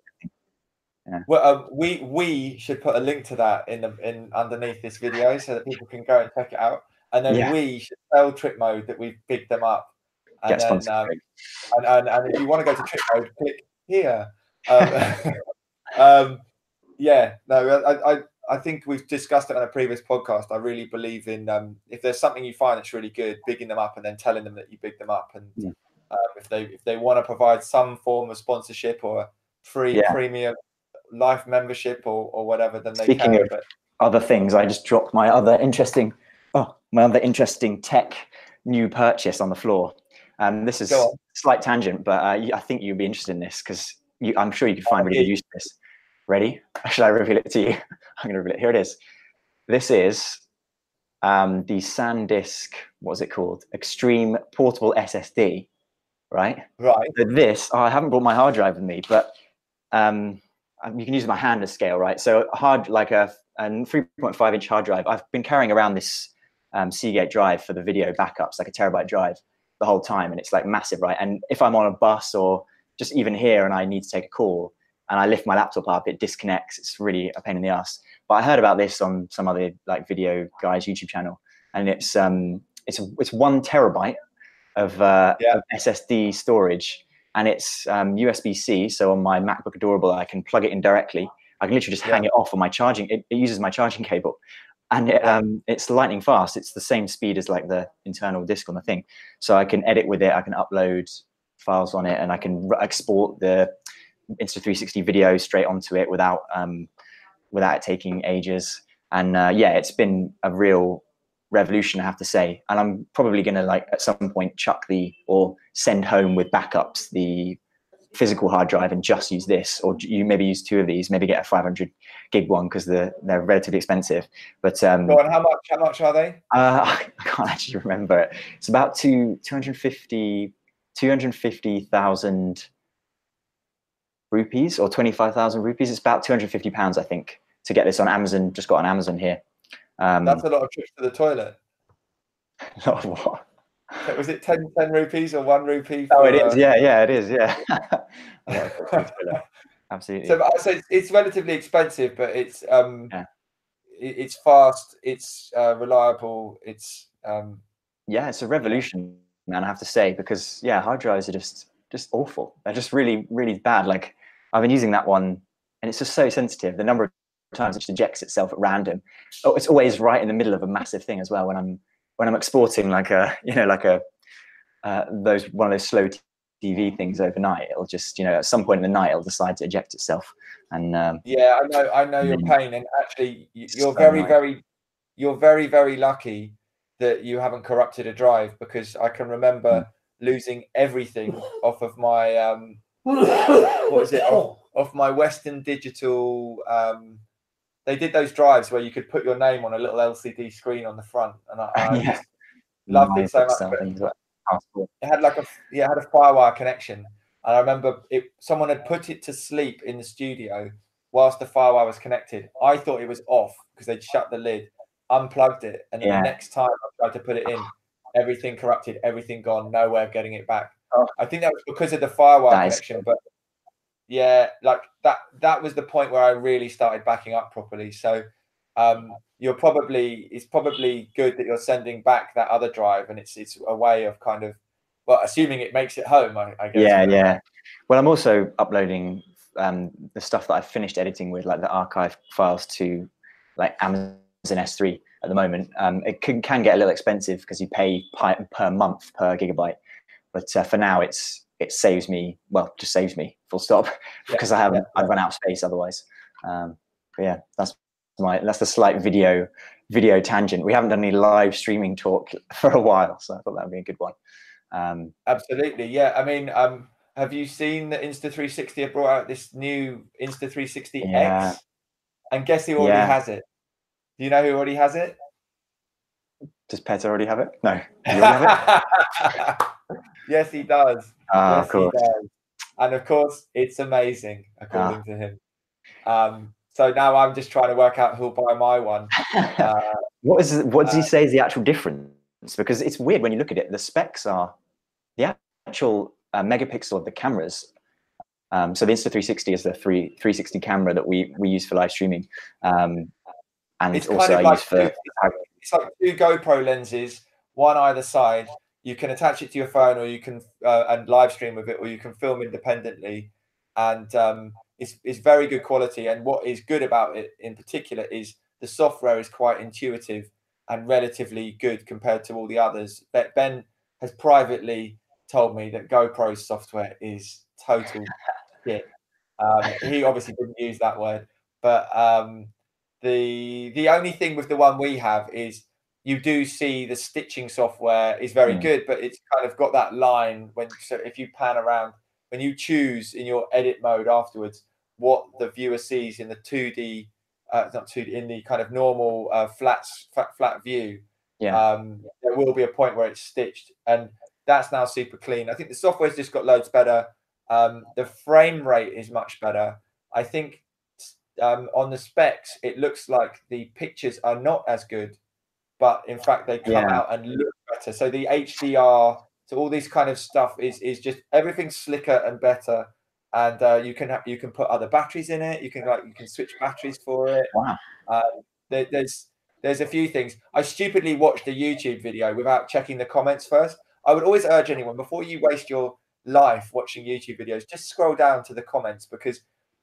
Yeah. Well, um, we we should put a link to that in the in underneath this video so that people can go and check it out and then yeah. we should tell Trip Mode that we've picked them up. And then, um, and, and, and, if you want to go to Trip Mode, click here. Um, um, yeah, no, I, I, I think we've discussed it on a previous podcast. I really believe in um, if there's something you find that's really good, bigging them up and then telling them that you big them up. And yeah. um, if they if they want to provide some form of sponsorship or free yeah. premium life membership or, or whatever, then they Speaking can. Of but... other things, I just dropped my other interesting oh, my other interesting tech new purchase on the floor. Um, this is a slight tangent, but uh, I think you'd be interested in this because I'm sure you could find really good use for this. Ready? Should I reveal it to you? I'm going to reveal it. Here it is. This is um, the SanDisk, what's it called? Extreme Portable SSD, right? Right. So this, oh, I haven't brought my hard drive with me, but um, you can use my hand as scale, right? So hard, like a, a 3.5 inch hard drive. I've been carrying around this um, Seagate drive for the video backups, like a terabyte drive the whole time. And it's like massive, right? And if I'm on a bus or just even here and I need to take a call and I lift my laptop up, it disconnects. It's really a pain in the ass. But I heard about this on some other like video guys YouTube channel, and it's um it's it's one terabyte of, uh, yeah. of SSD storage, and it's um, USB C. So on my MacBook Adorable, I can plug it in directly. I can literally just yeah. hang it off on my charging. It, it uses my charging cable, and it, um, it's lightning fast. It's the same speed as like the internal disk on the thing, so I can edit with it. I can upload files on it, and I can export the Insta360 video straight onto it without um, without it taking ages. And uh, yeah, it's been a real revolution, I have to say. And I'm probably going to like at some point chuck the or send home with backups the physical hard drive and just use this, or you maybe use two of these, maybe get a 500 gig one because they're they're relatively expensive. But um, Go on, how much? How much are they? Uh, I can't actually remember it. It's about two 250 250,000 rupees or 25,000 rupees. It's about 250 pounds, I think, to get this on Amazon. Just got on Amazon here. Um, That's a lot of trips to the toilet. lot of what? Was it 10, 10 rupees or one rupee? For, oh, it is. Yeah, yeah, it is. Yeah. Absolutely. So, so it's, it's, relatively expensive, but it's um, yeah. it, it's fast, it's uh, reliable, it's um, yeah, it's a revolution, man. I have to say because yeah, hard drives are just just awful. They're just really really bad. Like I've been using that one, and it's just so sensitive. The number of times it just ejects itself at random. Oh, it's always right in the middle of a massive thing as well. When I'm when I'm exporting like a you know like a uh, those one of those slow TV things overnight, it'll just you know at some point in the night it'll decide to eject itself. And um, yeah, I know I know your pain, and actually you're very very you're very very lucky that you haven't corrupted a drive because I can remember mm. losing everything off of my um, what was it off, off my Western Digital. Um, they did those drives where you could put your name on a little LCD screen on the front, and I, I yeah. loved it so much. It had like a yeah, it had a firewire connection, and I remember it. Someone had put it to sleep in the studio whilst the firewire was connected. I thought it was off because they'd shut the lid, unplugged it, and yeah. the next time I tried to put it in, everything corrupted, everything gone, no way of getting it back. Oh. I think that was because of the firewire connection, but yeah, like that that was the point where I really started backing up properly. So um, you're probably it's probably good that you're sending back that other drive, and it's it's a way of kind of well, assuming it makes it home. I, I guess. Yeah, yeah. Well, I'm also uploading um, the stuff that I've finished editing with, like the archive files, to like Amazon S3 at the moment. Um, it can, can get a little expensive because you pay per month per gigabyte, but uh, for now it's it saves me well just saves me full stop because yeah, i haven't yeah. i've run out of space otherwise um, but yeah that's my that's the slight video video tangent we haven't done any live streaming talk for a while so i thought that would be a good one um, absolutely yeah i mean um, have you seen that insta 360 have brought out this new insta 360 yeah. x and guess who already has it do you know who already has it does Pet already have it? No. Have it? Yes, he does. Ah, yes, of course. And of course, it's amazing, according ah. to him. Um, so now I'm just trying to work out who'll buy my one. Uh, what is what does he uh, say is the actual difference? Because it's weird when you look at it. The specs are the actual uh, megapixel of the cameras. Um, so the Insta360 is the three 360 camera that we we use for live streaming, um, and it's also I like use for. It's like two GoPro lenses, one either side, you can attach it to your phone or you can uh, and live stream with it or you can film independently. And um, it's, it's very good quality. And what is good about it in particular is the software is quite intuitive and relatively good compared to all the others. But ben has privately told me that gopro's software is total shit. Um, he obviously didn't use that word. But um, the the only thing with the one we have is you do see the stitching software is very mm. good, but it's kind of got that line when so if you pan around when you choose in your edit mode afterwards what the viewer sees in the 2D, uh, not 2D, in the kind of normal uh, flat, flat flat view. Yeah. Um, there will be a point where it's stitched, and that's now super clean. I think the software's just got loads better. Um, the frame rate is much better. I think um, on the specs, it looks like the pictures are not as good but in fact they come yeah. out and look better. So the HDR, so all these kind of stuff is is just everything slicker and better. And uh, you can have, you can put other batteries in it. You can like you can switch batteries for it. Wow. Um, there, there's there's a few things. I stupidly watched a YouTube video without checking the comments first. I would always urge anyone before you waste your life watching YouTube videos, just scroll down to the comments because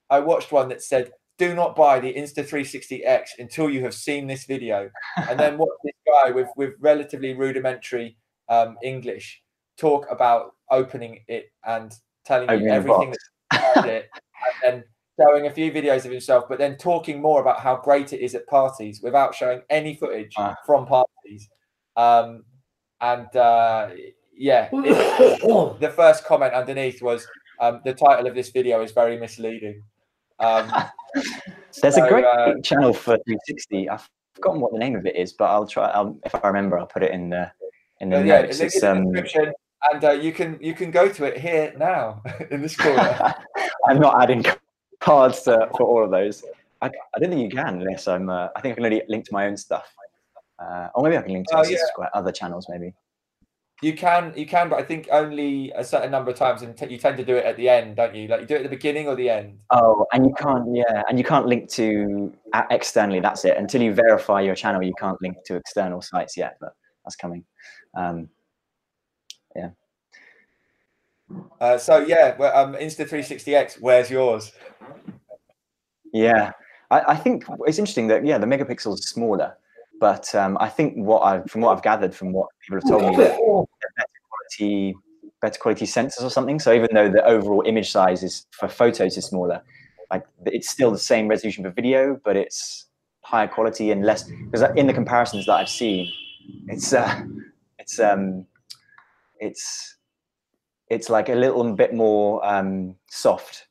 I watched one that said do not buy the Insta360X until you have seen this video, and then watch this guy with with relatively rudimentary um, English talk about opening it and telling opening you everything that's about it, and then showing a few videos of himself, but then talking more about how great it is at parties without showing any footage uh. from parties. Um, and uh, yeah, the first comment underneath was um, the title of this video is very misleading. Um, There's so, a great uh, channel for 360. I've forgotten what the name of it is, but I'll try. I'll, if I remember, I'll put it in the in the oh, notes. Yeah, it's, um, and uh, you can you can go to it here now in this corner. I'm not adding cards for all of those. I, I don't think you can unless I'm. Uh, I think I can only link to my own stuff, uh, or maybe I can link to oh, yeah. other channels. Maybe you can, you can, but I think only a certain number of times, and t- you tend to do it at the end, don't you? Like you do it at the beginning or the end. Oh, and you can't, yeah, and you can't link to uh, externally. That's it. Until you verify your channel, you can't link to external sites yet, but that's coming. Um, yeah. Uh, so yeah, well, um, Insta360X, where's yours? Yeah, I, I, think it's interesting that yeah, the megapixels are smaller, but um, I think what I from what I've gathered from what people have told me, better quality, better quality sensors or something. So even though the overall image size is for photos is smaller, like it's still the same resolution for video, but it's higher quality and less. Because in the comparisons that I've seen, it's uh, it's um, it's it's like a little bit more um, soft,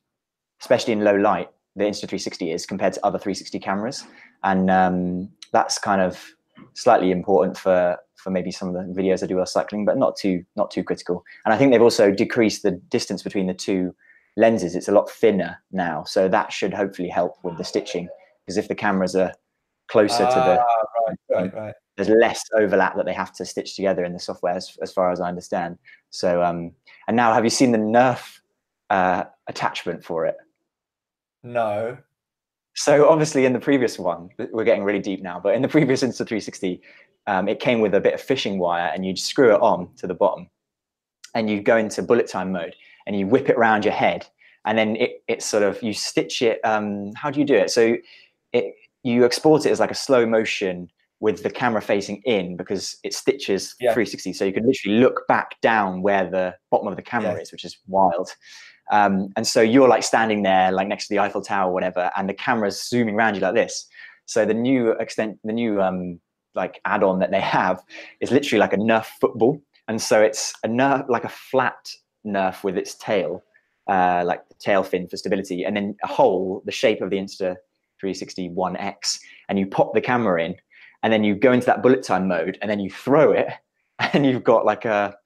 especially in low light. The Insta360 is compared to other 360 cameras, and um, that's kind of slightly important for for maybe some of the videos I do while cycling, but not too not too critical. And I think they've also decreased the distance between the two lenses. It's a lot thinner now, so that should hopefully help with the stitching. Because if the cameras are closer to the ah, right, right, right there's less overlap that they have to stitch together in the software as, as far as I understand. So, um, and now have you seen the Nerf uh, attachment for it? No. So obviously in the previous one, we're getting really deep now, but in the previous Insta360, um, it came with a bit of fishing wire and you'd screw it on to the bottom and you go into bullet time mode and you whip it around your head and then it, it sort of, you stitch it. Um, how do you do it? So it, you export it as like a slow motion with the camera facing in because it stitches yeah. 360 so you can literally look back down where the bottom of the camera yeah. is which is wild um, and so you're like standing there like next to the eiffel tower or whatever and the camera's zooming around you like this so the new extent the new um, like add-on that they have is literally like a nerf football and so it's a nerf like a flat nerf with its tail uh, like the tail fin for stability and then a hole the shape of the insta 360 1x and you pop the camera in and then you go into that bullet time mode and then you throw it and you've got like a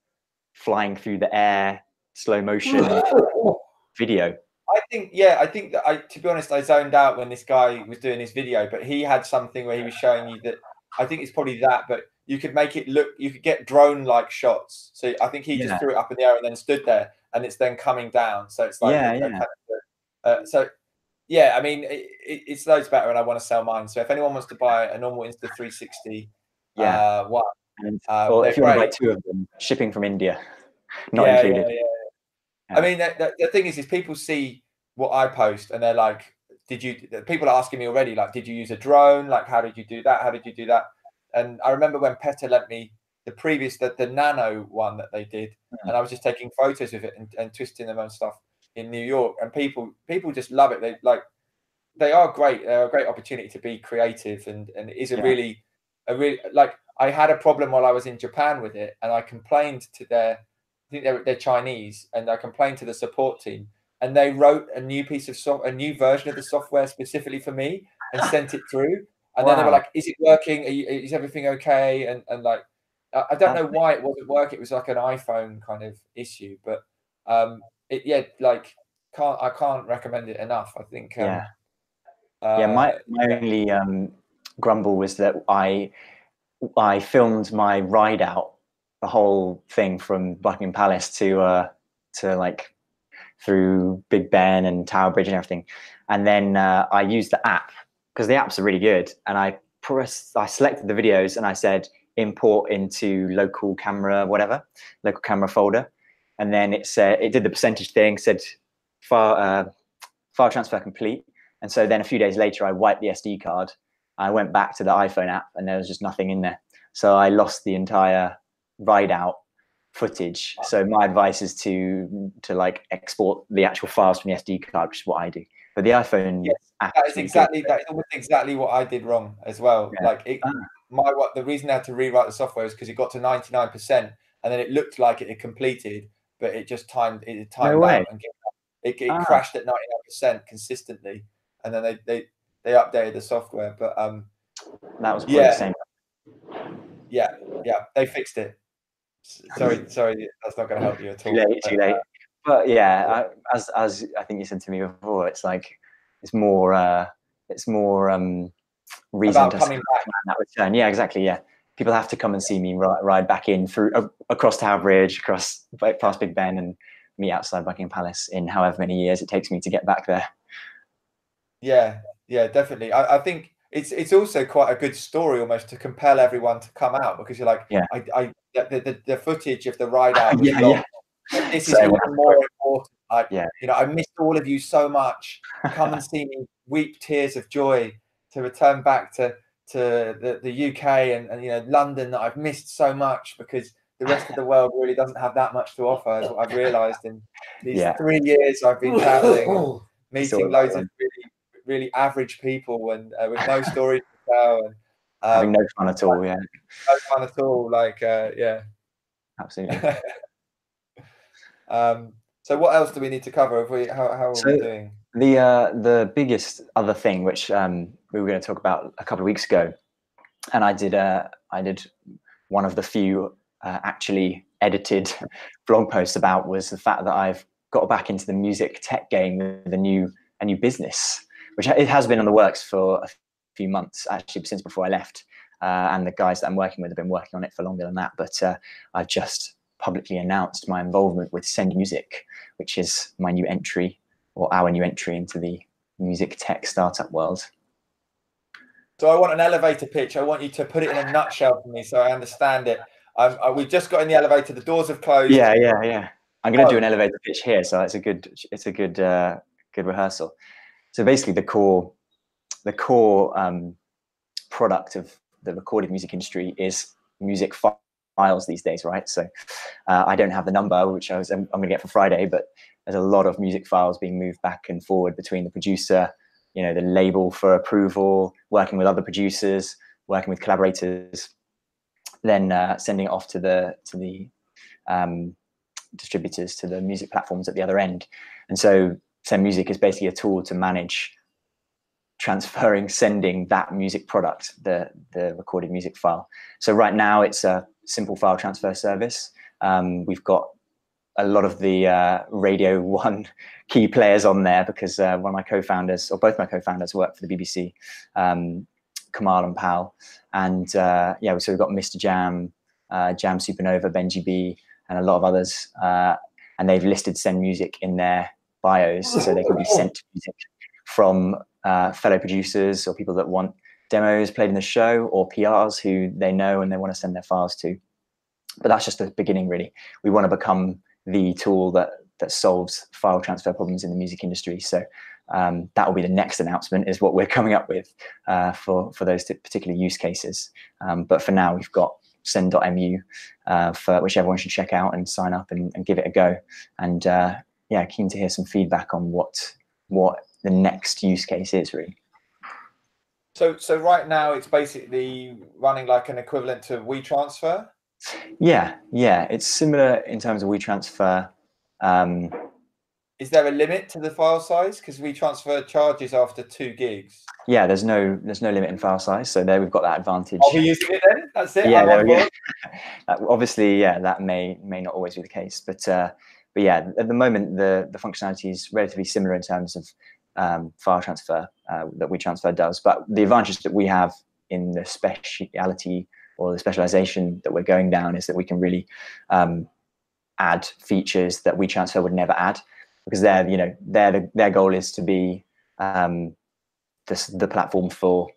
flying through the air slow motion video i think yeah i think that i to be honest i zoned out when this guy was doing his video but he had something where he was showing you that i think it's probably that but you could make it look you could get drone like shots so i think he yeah. just threw it up in the air and then stood there and it's then coming down so it's like yeah, yeah. Kind of, uh, so yeah, I mean, it, it's loads better, and I want to sell mine. So if anyone wants to buy a normal Insta 360, yeah, uh, one, uh, well, if you want to buy two of them, shipping from India, not yeah, included. Yeah, yeah. I mean, the, the, the, thing is, is people see what I post, and they're like, "Did you?" People are asking me already, like, "Did you use a drone? Like, how did you do that? How did you do that?" And I remember when Petter lent me the previous, the, the nano one that they did, mm. and I was just taking photos of it and, and twisting them and stuff in New York, and people people just love it. They like they are great. They're a great opportunity to be creative, and and it is a yeah. really a really like I had a problem while I was in Japan with it, and I complained to their I think they're, they're Chinese, and I complained to the support team, and they wrote a new piece of soft a new version of the software specifically for me and sent it through. And wow. then they were like, "Is it working? You, is everything okay?" And and like, I don't know why it wasn't working. It was like an iPhone kind of issue, but um, it, yeah, like can't I can't recommend it enough. I think. Um, yeah. Uh, yeah, my my only um, grumble was that I I filmed my ride out, the whole thing from Buckingham Palace to uh, to like through Big Ben and Tower Bridge and everything, and then uh, I used the app because the apps are really good, and I pressed I selected the videos and I said import into local camera whatever local camera folder and then it said it did the percentage thing, said file uh, file transfer complete, And so then a few days later, I wiped the SD card. I went back to the iPhone app, and there was just nothing in there. So I lost the entire ride out footage. So my advice is to to like export the actual files from the SD card, which is what I do. But the iPhone yes, that is exactly that is exactly what I did wrong as well. Yeah. Like it, ah. my what the reason I had to rewrite the software is because it got to ninety nine percent, and then it looked like it had completed, but it just timed it timed no out and it, it ah. crashed at ninety nine percent consistently, and then they they they updated the software. But um, that was yeah, yeah, yeah, they fixed it. Sorry, sorry, that's not going to help you at all. Too late, too late. Uh, but yeah, I, as as I think you said to me before, it's like it's more uh, it's more um, reason About to coming back. that return. Yeah, exactly. Yeah, people have to come and see me ride, ride back in through uh, across Tower Bridge, across past Big Ben, and meet outside Buckingham Palace in however many years it takes me to get back there. Yeah, yeah, definitely. I, I think it's it's also quite a good story almost to compel everyone to come out because you're like, yeah, I, I the, the, the footage of the ride out yeah, long. Yeah. This is even more important. Like, yeah. you know, I missed all of you so much. Come and see me weep tears of joy to return back to to the, the UK and, and you know London that I've missed so much because the rest of the world really doesn't have that much to offer. Is what I've realised in these yeah. three years I've been traveling, meeting loads of really really average people and uh, with no stories to tell and um, having no fun at all. Yeah, no fun at all. Like uh, yeah, absolutely. um, so what else do we need to cover? If we how how are so we doing? The uh, the biggest other thing which um, we were going to talk about a couple of weeks ago, and I did uh, I did one of the few uh, actually edited blog posts about was the fact that I've got back into the music tech game with a new a new business, which it has been on the works for a few months actually since before I left. Uh, and the guys that I'm working with have been working on it for longer than that. But uh, I've just publicly announced my involvement with Send Music, which is my new entry or our new entry into the music tech startup world. So I want an elevator pitch. I want you to put it in a nutshell for me so I understand it. Um, uh, we've just got in the elevator. The doors have closed. Yeah, yeah, yeah. I'm going to oh. do an elevator pitch here, so it's a good, it's a good, uh, good rehearsal. So basically, the core, the core um, product of the recorded music industry is music files these days, right? So uh, I don't have the number, which I was I'm, I'm going to get for Friday, but there's a lot of music files being moved back and forward between the producer, you know, the label for approval, working with other producers, working with collaborators, then uh, sending it off to the to the um, distributors, to the music platforms at the other end. And so Send Music is basically a tool to manage transferring, sending that music product, the the recorded music file. So right now it's a simple file transfer service. Um, we've got a lot of the uh, Radio One key players on there because uh, one of my co-founders, or both my co-founders, work for the BBC, um, Kamal and Pal, and uh, yeah, so we've got Mr. Jam, uh, Jam Supernova, Benji B, and a lot of others, uh, and they've listed Send Music in their bios, so they can be sent music from uh, fellow producers or people that want demos played in the show, or PRs who they know and they want to send their files to. But that's just the beginning, really. We want to become the tool that that solves file transfer problems in the music industry. So um, that will be the next announcement is what we're coming up with uh, for for those particular use cases. Um, but for now, we've got send.mu uh, for which everyone should check out and sign up and, and give it a go. And uh, yeah, keen to hear some feedback on what what the next use case is really. So so right now it's basically running like an equivalent to WeTransfer. Yeah, yeah, it's similar in terms of WeTransfer. Um, is there a limit to the file size? Because WeTransfer charges after two gigs. Yeah, there's no there's no limit in file size, so there we've got that advantage. Are we using it then? That's it. Yeah, there. Obviously, yeah, that may may not always be the case, but uh, but yeah, at the moment the the functionality is relatively similar in terms of um, file transfer uh, that WeTransfer does. But the advantage that we have in the speciality or the specialization that we're going down is that we can really um, add features that WeTransfer would never add because their you know their their goal is to be um, the, the platform for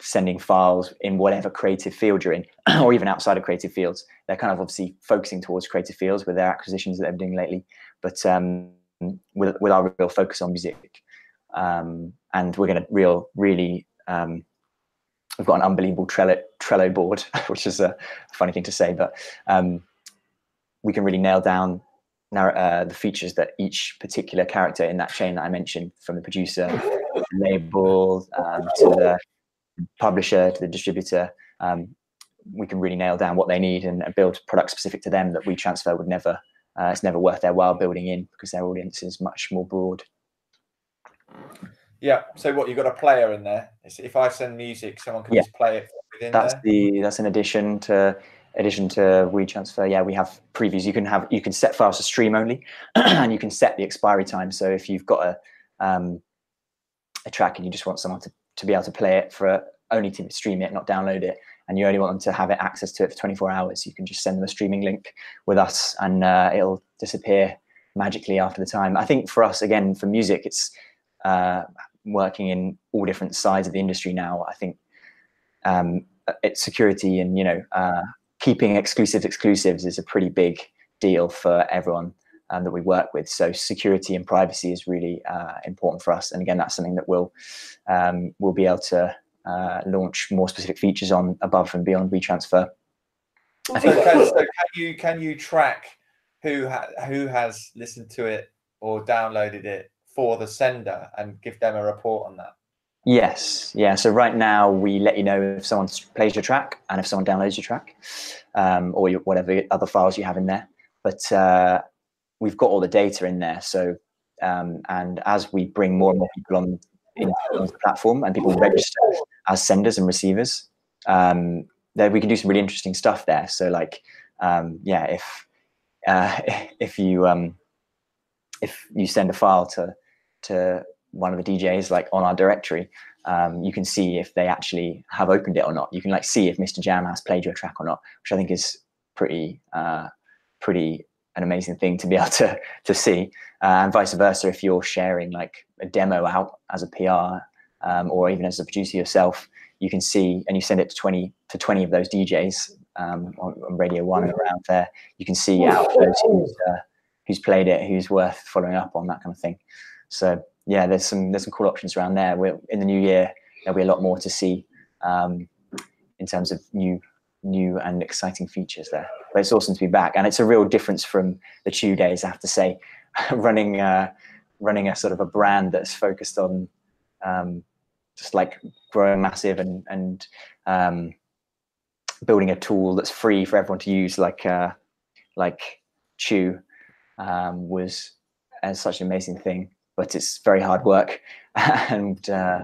sending files in whatever creative field you're in or even outside of creative fields. They're kind of obviously focusing towards creative fields with their acquisitions that they're doing lately but um, with, with our real focus on music um, and we're going to real really um, we've got an unbelievable Trello, Trello board, which is a funny thing to say, but um, we can really nail down uh, the features that each particular character in that chain that I mentioned, from the producer, label, um, to the publisher, to the distributor, um, we can really nail down what they need and build products specific to them that WeTransfer would never. Uh, it's never worth their while building in because their audience is much more broad. Yeah. So what you've got a player in there? If I send music, someone can yeah. just play it within That's there? the that's in addition to addition to WeTransfer. Yeah, we have previews. You can have you can set files to stream only, and you can set the expiry time. So if you've got a um, a track and you just want someone to, to be able to play it for only to stream it, not download it, and you only want them to have it access to it for 24 hours, you can just send them a streaming link with us, and uh, it'll disappear magically after the time. I think for us, again, for music, it's uh, working in all different sides of the industry now. I think um, it's security and you know uh, keeping exclusive exclusives is a pretty big deal for everyone um, that we work with. So security and privacy is really uh, important for us. And again, that's something that we'll um, we'll be able to uh, launch more specific features on above and beyond WeTransfer. I think so can, so can you can you track who ha- who has listened to it or downloaded it for the sender and give them a report on that? Yes, yeah. So right now we let you know if someone plays your track and if someone downloads your track, um, or your, whatever other files you have in there. But uh, we've got all the data in there. So um, and as we bring more and more people on the platform and people register as senders and receivers, um, we can do some really interesting stuff there. So like, um, yeah, if uh, if you um, if you send a file to to one of the DJs like on our directory, um, you can see if they actually have opened it or not. You can like see if Mr. Jam has played your track or not, which I think is pretty uh, pretty an amazing thing to be able to to see. Uh, and vice versa, if you're sharing like a demo out as a PR um, or even as a producer yourself, you can see and you send it to twenty to twenty of those DJs um, on, on, Radio One and around there. You can see out those who's, uh, who's played it, who's worth following up on that kind of thing. So yeah, there's some there's some cool options around there. We're in the new year. There'll be a lot more to see um, in terms of new new and exciting features there. But it's awesome to be back, and it's a real difference from the Chew days. I have to say, running uh, running a sort of a brand that's focused on um, just like growing massive and and um, building a tool that's free for everyone to use, like uh, like Chew, um, was as such an amazing thing but it's very hard work. And uh,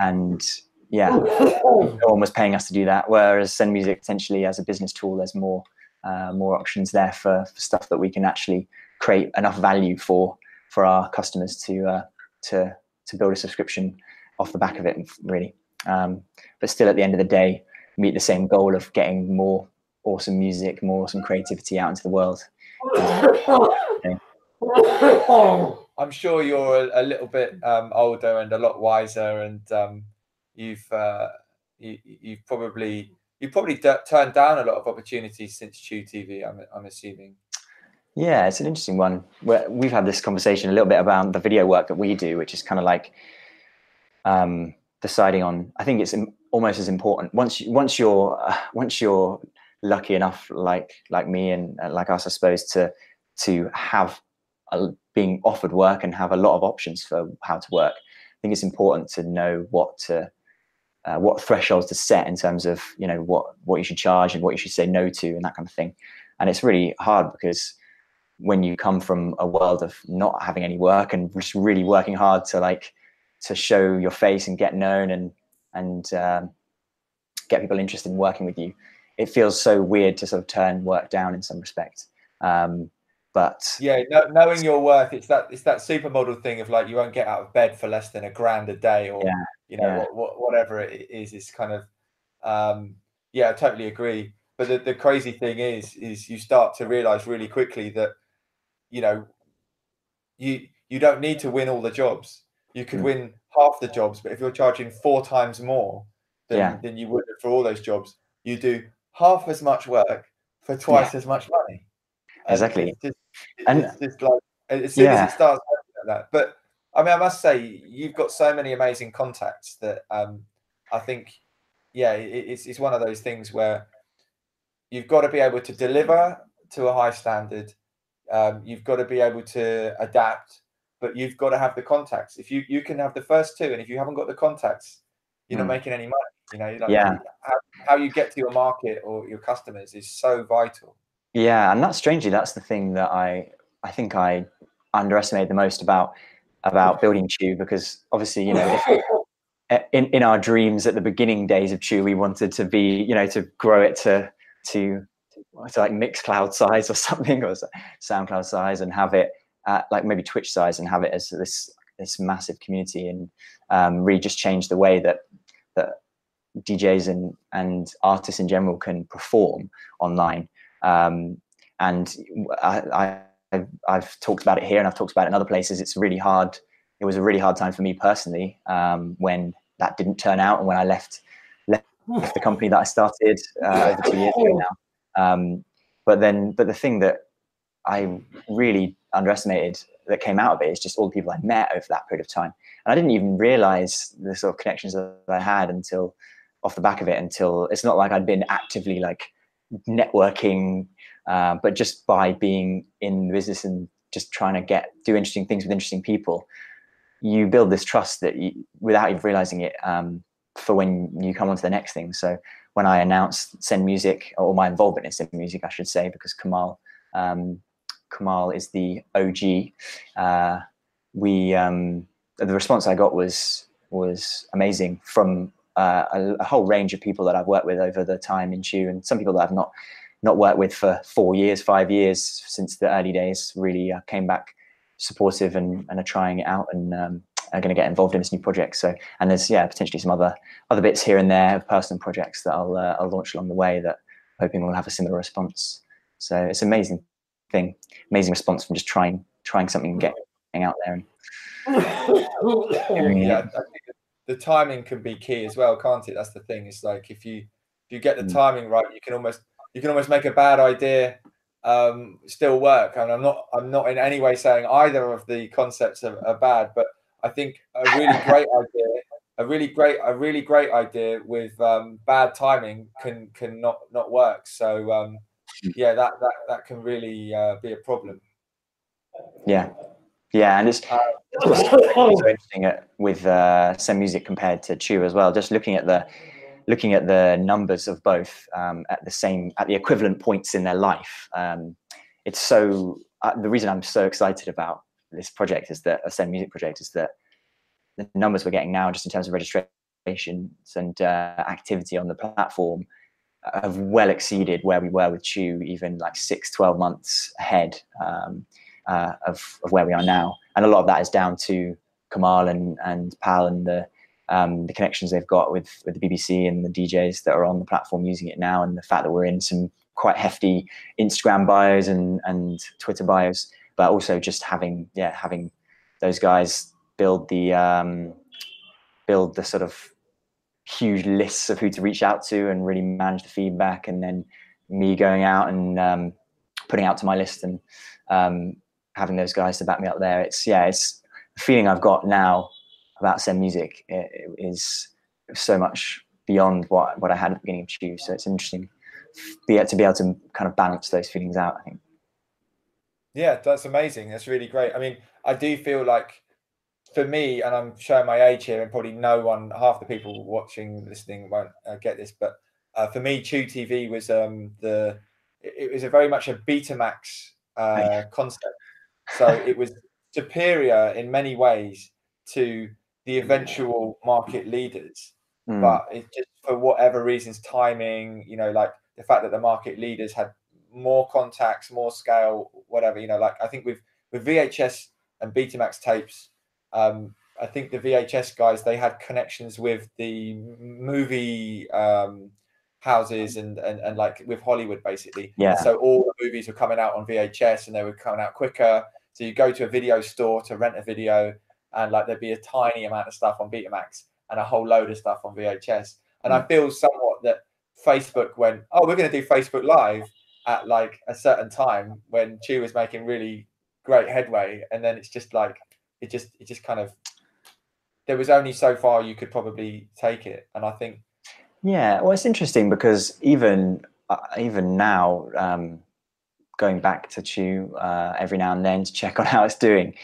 and yeah no one was paying us to do that whereas send music potentially as a business tool there's more uh, more options there for, for, stuff that we can actually create enough value for for our customers to uh, to to build a subscription off the back of it really. Um, but still at the end of the day meet the same goal of getting more awesome music more awesome creativity out into the world I'm sure you're a, a little bit um, older and a lot wiser, and um, you've uh, you, you've probably you probably d- turned down a lot of opportunities since Chew TV. I'm I'm assuming. Yeah, it's an interesting one. Where we've had this conversation a little bit about the video work that we do, which is kind of like um, deciding on. I think it's almost as important once you, once you're uh, once you're lucky enough, like like me and like us, I suppose, to to have a, being offered work and have a lot of options for how to work. I think it's important to know what to uh, what thresholds to set in terms of you know what what you should charge and what you should say no to and that kind of thing. And it's really hard because when you come from a world of not having any work and just really working hard to like to show your face and get known and and um, get people interested in working with you, it feels so weird to sort of turn work down in some respect. Um, but yeah, no, knowing your worth, it's that it's that supermodel thing of like you won't get out of bed for less than a grand a day, or yeah, you know yeah. what, what, whatever it is. Is kind of um, yeah, I totally agree. But the, the crazy thing is, is you start to realize really quickly that you know you you don't need to win all the jobs. You could mm. win half the jobs, but if you're charging four times more than, yeah. than you would for all those jobs, you do half as much work for twice as much money. Exactly. It's just, and it's just like as soon yeah. as it starts like that. But I mean, I must say, you've got so many amazing contacts that um, I think, yeah, it, it's it's one of those things where you've got to be able to deliver to a high standard. Um, you've got to be able to adapt, but you've got to have the contacts. If you you can have the first two, and if you haven't got the contacts, you're mm. not hmm. making any money. You know, like yeah. How, how you get to your market or your customers is so vital. Yeah, and that's strangely that's the thing that I I think I underestimated the most about about building Chew because obviously you know if, in in our dreams at the beginning days of Chew we wanted to be you know to grow it to to to like Mixcloud size or something or SoundCloud size and have it at like maybe Twitch size and have it as this this massive community and um, really just change the way that that DJs and and artists in general can perform online. Um, and I, I I've, talked about it here and I've talked about it in other places. It's really hard. It was a really hard time for me personally um, when that didn't turn out and when I left left the company that I started uh, over two years ago now. Um, but then, but the thing that I really underestimated that came out of it is just all the people I met over that period of time. And I didn't even realize the sort of connections that I had until off the back of it until it's not like I'd been actively like networking, uh, but just by being in the business and just trying to get do interesting things with interesting people, you build this trust that you, without even realizing it um, for when you come on to the next thing. So when I announced Send Music or my involvement in Send Music, I should say, because Kamal um, Kamal is the OG. Uh, we um, the response I got was was amazing from uh, a, a, whole range of people that I've worked with over the time in Chew, and some people that I've not not worked with for four years, five years since the early days. Really uh, came back supportive and, and are trying it out and um, are going to get involved in this new project. So, and there's yeah potentially some other other bits here and there, of personal projects that I'll uh, I'll launch along the way that I'm hoping will have a similar response. So it's an amazing thing, amazing response from just trying trying something and getting out there. And, yeah, the timing can be key as well, can't it? That's the thing. It's like if you if you get the mm. timing right, you can almost you can almost make a bad idea um, still work. And I'm not I'm not in any way saying either of the concepts are, are bad, but I think a really great idea, a really great a really great idea with um, bad timing can can not not work. So um, hmm. yeah, that that that can really uh, be a problem. Yeah, yeah, and it's, uh, it's interesting with uh, Send Music compared to Chew as well. Just looking at the looking at the numbers of both um, at the same at the equivalent points in their life. Um, it's so uh, the reason I'm so excited about this project is that a Send Music project is that the numbers we're getting now, just in terms of registrations and uh, activity on the platform, have well exceeded where we were with Chew even like six, 12 months ahead. Um, uh, of, of where we are now. And a lot of that is down to Kamal and, and Pal and the, um, the connections they've got with, with the BBC and the DJs that are on the platform using it now, and the fact that we're in some quite hefty Instagram bios and, and Twitter bios, but also just having yeah having those guys build the um, build the sort of huge lists of who to reach out to and really manage the feedback, and then me going out and um, putting out to my list and um, having those guys to back me up there. It's yeah, it's the feeling I've got now about Send Music is so much beyond what what I had at the beginning of Chew. So it's interesting be to be able to kind of balance those feelings out. I think. Yeah, that's amazing. That's really great. I mean, I do feel like for me, and I'm showing my age here, and probably no one, half the people watching, listening won't uh, get this, but uh, for me, Chew TV was um, the it, it was a very much a Betamax uh, concept. So it was superior in many ways to the eventual market leaders. Mm. But it just for whatever reasons, timing, you know, like the fact that the market leaders had more contacts, more scale, whatever, you know, like I think with with VHS and Betamax tapes, um, I think the VHS guys they had connections with the movie um, houses and, and and like with Hollywood basically. Yeah. so all the movies were coming out on VHS and they were coming out quicker. So you go to a video store to rent a video, and like there'd be a tiny amount of stuff on Betamax and a whole load of stuff on VHS. And mm. I feel somewhat that Facebook went, oh, we're going to do Facebook Live at like a certain time when Chew was making really great headway, and then it's just like it just it just kind of there was only so far you could probably take it, and I think. Yeah, well, it's interesting because even uh, even now, um, going back to Chew uh, every now and then to check on how it's doing,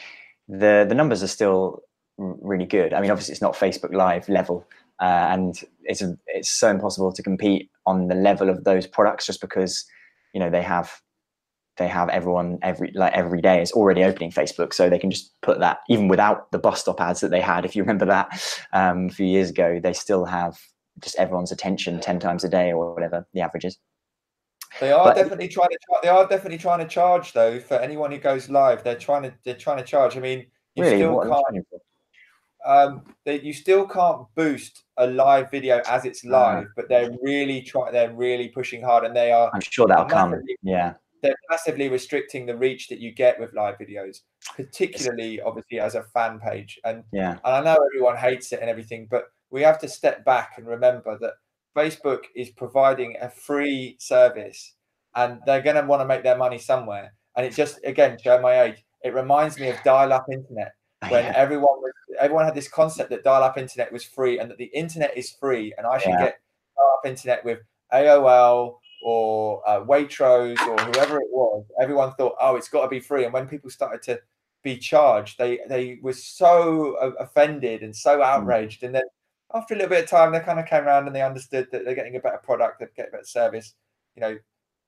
the the numbers are still really good. I mean, obviously, it's not Facebook Live level, uh, and it's a, it's so impossible to compete on the level of those products just because you know they have they have everyone every like every day is already opening Facebook, so they can just put that even without the bus stop ads that they had. If you remember that um, a few years ago, they still have just everyone's attention ten times a day or whatever the average is. They are but, definitely trying to. They are definitely trying to charge though for anyone who goes live. They're trying to. They're trying to charge. I mean, you really? still what can't. Um, they, you still can't boost a live video as it's uh-huh. live, but they're really trying. They're really pushing hard, and they are. I'm sure that'll come. Yeah, they're massively restricting the reach that you get with live videos, particularly obviously as a fan page. And yeah, and I know everyone hates it and everything, but we have to step back and remember that Facebook is providing a free service, and they're going to want to make their money somewhere. And it just again, show my age. It reminds me of dial-up internet when yeah. everyone was everyone had this concept that dial-up internet was free and that the internet is free, and I should yeah. get dial-up internet with AOL or uh, Waitrose or whoever it was, everyone thought, oh, it's got to be free. And when people started to be charged, they they were so offended and so hmm. outraged. Mm. And then after a little bit of time, they kind of came around and they understood that they're getting a better product, they get a better service. You know,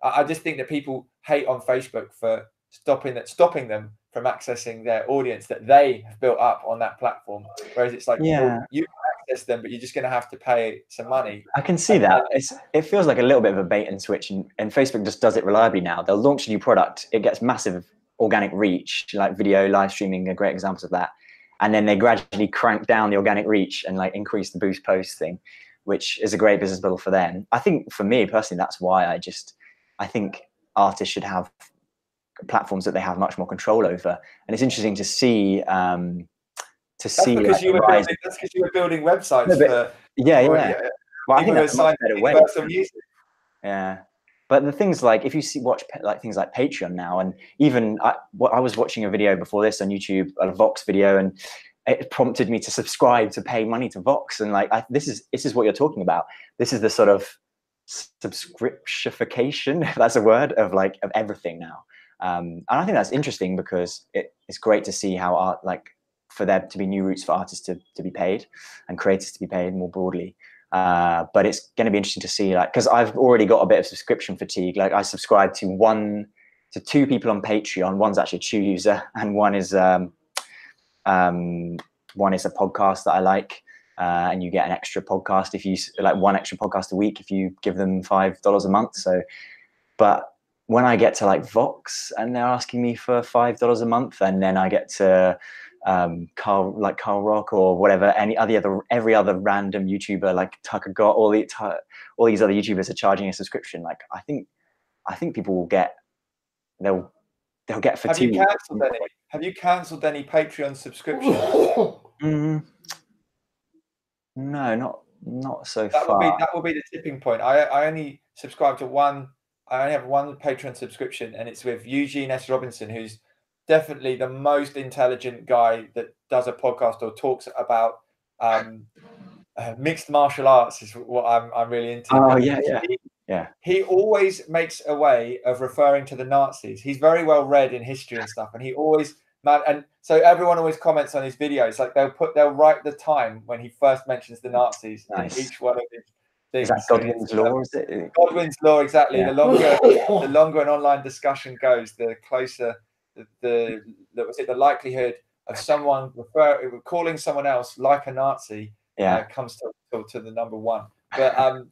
I, I just think that people hate on Facebook for stopping that stopping them from accessing their audience that they have built up on that platform. Whereas it's like, yeah, well, you access them, but you're just going to have to pay some money. I can see that. It's, it feels like a little bit of a bait and switch, and, and Facebook just does it reliably now. They'll launch a new product, it gets massive organic reach, like video live streaming are great examples of that. And then they gradually crank down the organic reach and like increase the boost post thing, which is a great business model for them. I think for me personally, that's why I just I think artists should have platforms that they have much more control over. And it's interesting to see um, to that's see. Because like, you were building, that's because you were building websites. No, for, yeah, yeah. yeah. Well, I think that's a better way. Yeah, but the things like if you see watch like things like Patreon now, and even I, I was watching a video before this on YouTube, a Vox video, and it prompted me to subscribe to pay money to Vox, and like I, this is this is what you're talking about. This is the sort of subscriptionification, if that's a word, of like of everything now. Um, and I think that's interesting because it, it's great to see how art like for there to be new routes for artists to, to be paid and creators to be paid more broadly. Uh, but it's going to be interesting to see, like, because I've already got a bit of subscription fatigue. Like, I subscribe to one to two people on Patreon. One's actually a Chew user, and one is um, um, one is a podcast that I like, uh, and you get an extra podcast if you like one extra podcast a week if you give them five dollars a month. So, but when I get to like Vox and they're asking me for five dollars a month, and then I get to um, Carl like Carl Rock or whatever, any other other every other random YouTuber like Tucker got all the all these other YouTubers are charging a subscription. Like I think I think people will get they'll they'll get fatigued. Have you cancelled any? Have you cancelled any Patreon subscriptions? mm, no, not not so that far. Will be, that will be the tipping point. I I only subscribe to one. I only have one Patreon subscription, and it's with Eugene S. Robinson, who's definitely the most intelligent guy that does a podcast or talks about um, uh, mixed martial arts is what I'm, I'm really into. Oh yeah, yeah, he, yeah. He always makes a way of referring to the Nazis. He's very well read in history and stuff, and he always man and so everyone always comments on his videos. Like they'll put they'll write the time when he first mentions the Nazis nice. in each one of his things. Is that Godwin's law? Is it? Godwin's law, exactly. Yeah. The longer the longer an online discussion goes, the closer the, the, was it the likelihood of someone refer, calling someone else like a Nazi yeah. Uh, comes to, to, to the number one. But um,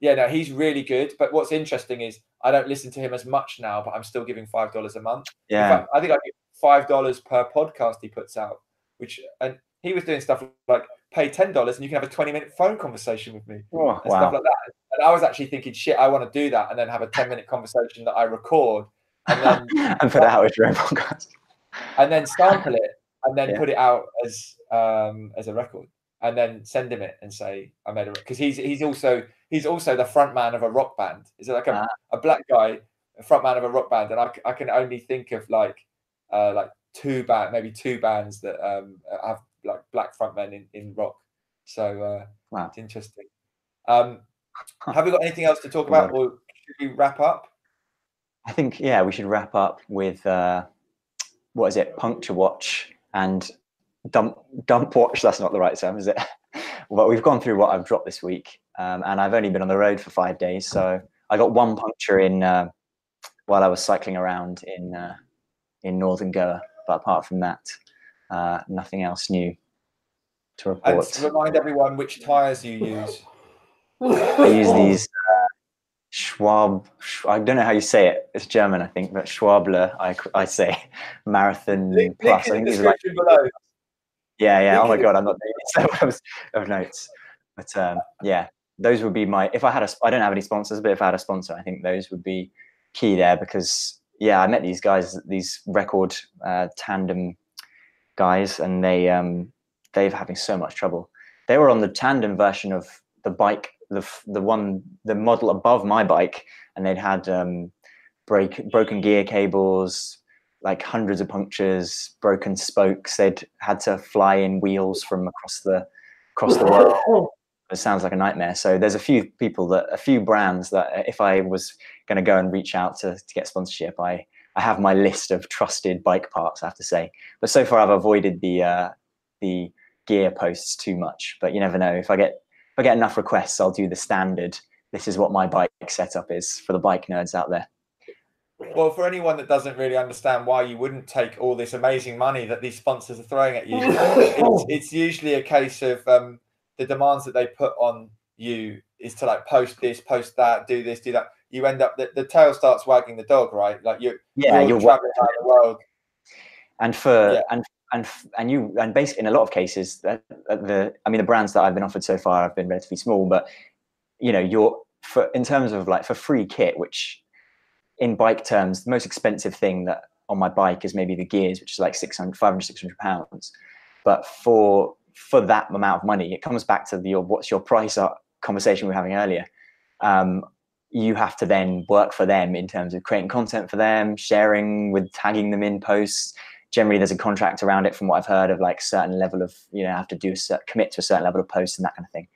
yeah, no, he's really good. But what's interesting is I don't listen to him as much now, but I'm still giving five dollars a month. Yeah, fact, I think I give five dollars per podcast he puts out. Which and he was doing stuff like pay ten dollars and you can have a twenty minute phone conversation with me oh, and wow. stuff like that. And I was actually thinking, shit, I want to do that and then have a ten minute conversation that I record and then and put it out as your own podcast, and then sample it, and then yeah. put it out as um, as a record, and then send him it and say I made it because he's he's also he's also the front man of a rock band. Is it like a, ah. a black guy, a front man of a rock band, and I, I can only think of like uh, like two band, maybe two bands that um, have like black frontmen in, in rock. So uh, wow, it's interesting. Um, have we got anything else to talk about, or should we wrap up? I think yeah, we should wrap up with uh, what is it? Puncture watch and dump dump watch. That's not the right term, is it? but we've gone through what I've dropped this week, um, and I've only been on the road for five days, so I got one puncture in uh, while I was cycling around in uh, in northern Goa. But apart from that, uh, nothing else new to report. And to remind everyone which tyres you use. I use these Schwab. I don't know how you say it. It's German, I think, but Schwabler. I, I say marathon link, plus. Link I think are like. Below. Yeah, yeah. Link oh my god, I'm not doing it of notes. But um, yeah, those would be my. If I had a, I don't have any sponsors, but if I had a sponsor, I think those would be key there because yeah, I met these guys, these record uh, tandem guys, and they um, they're having so much trouble. They were on the tandem version of the bike, the the one, the model above my bike, and they'd had um, break broken gear cables, like hundreds of punctures, broken spokes. They'd had to fly in wheels from across the across the world. It sounds like a nightmare. So there's a few people that, a few brands that, if I was going to go and reach out to to get sponsorship, I I have my list of trusted bike parts. I have to say, but so far I've avoided the uh, the gear posts too much. But you never know. If I get if I get enough requests, I'll do the standard. This is what my bike setup is for the bike nerds out there. Well, for anyone that doesn't really understand why you wouldn't take all this amazing money that these sponsors are throwing at you, it's, it's, usually a case of um, the demands that they put on you is to like post this, post that, do this, do that. You end up the, the tail starts wagging the dog, right? Like you, yeah, you're, you're traveling around the world. And for yeah. and and and you and basically in a lot of cases that the I mean the brands that I've been offered so far have been relatively small, but you know you're for in terms of like for free kit, which in bike terms, the most expensive thing that on my bike is maybe the gears, which is like 600, 500, 600 pounds. But for for that amount of money, it comes back to the what's your price conversation we were having earlier. Um, you have to then work for them in terms of creating content for them, sharing with tagging them in posts. Generally, there's a contract around it, from what I've heard, of like certain level of you know have to do a certain, commit to a certain level of posts and that kind of thing.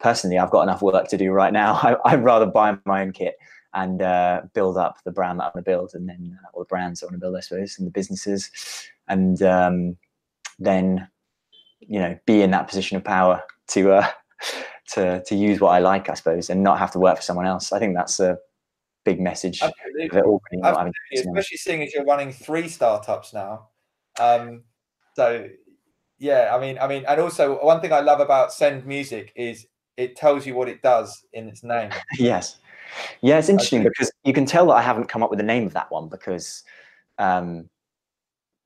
Personally, I've got enough work to do right now. I, would rather buy my own kit and uh, build up the brand that I want to build, and then uh, all the brands I want to build, I suppose, and the businesses, and um, then you know be in that position of power to uh, to to use what I like, I suppose, and not have to work for someone else. I think that's a big message. Absolutely. Especially seeing as you're running three startups now. Um, so yeah, I mean, I mean, and also one thing I love about Send Music is it tells you what it does in its name. yes. Yeah, it's interesting because you can tell that I haven't come up with the name of that one because um,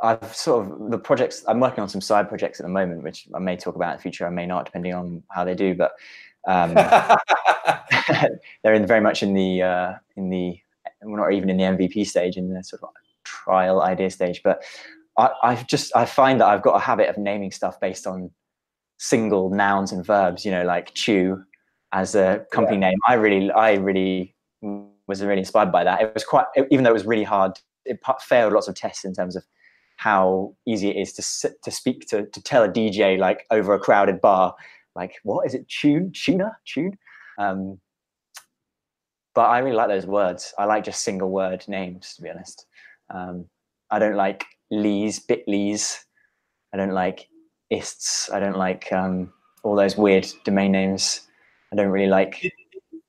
I've sort of the projects I'm working on some side projects at the moment, which I may talk about in the future. I may not, depending on how they do. But um, they're in very much in the uh, in the we're not even in the MVP stage, in the sort of trial idea stage. But I, I've just I find that I've got a habit of naming stuff based on single nouns and verbs. You know, like chew as a company yeah. name. I really I really was really inspired by that. It was quite even though it was really hard. It failed lots of tests in terms of how easy it is to sit, to speak to to tell a DJ like over a crowded bar, like what is it? Tune, tuna, tune. Um, but I really like those words. I like just single word names, to be honest. Um, I don't like lees, bitleys. I don't like ists. I don't like um, all those weird domain names. I don't really like. Did,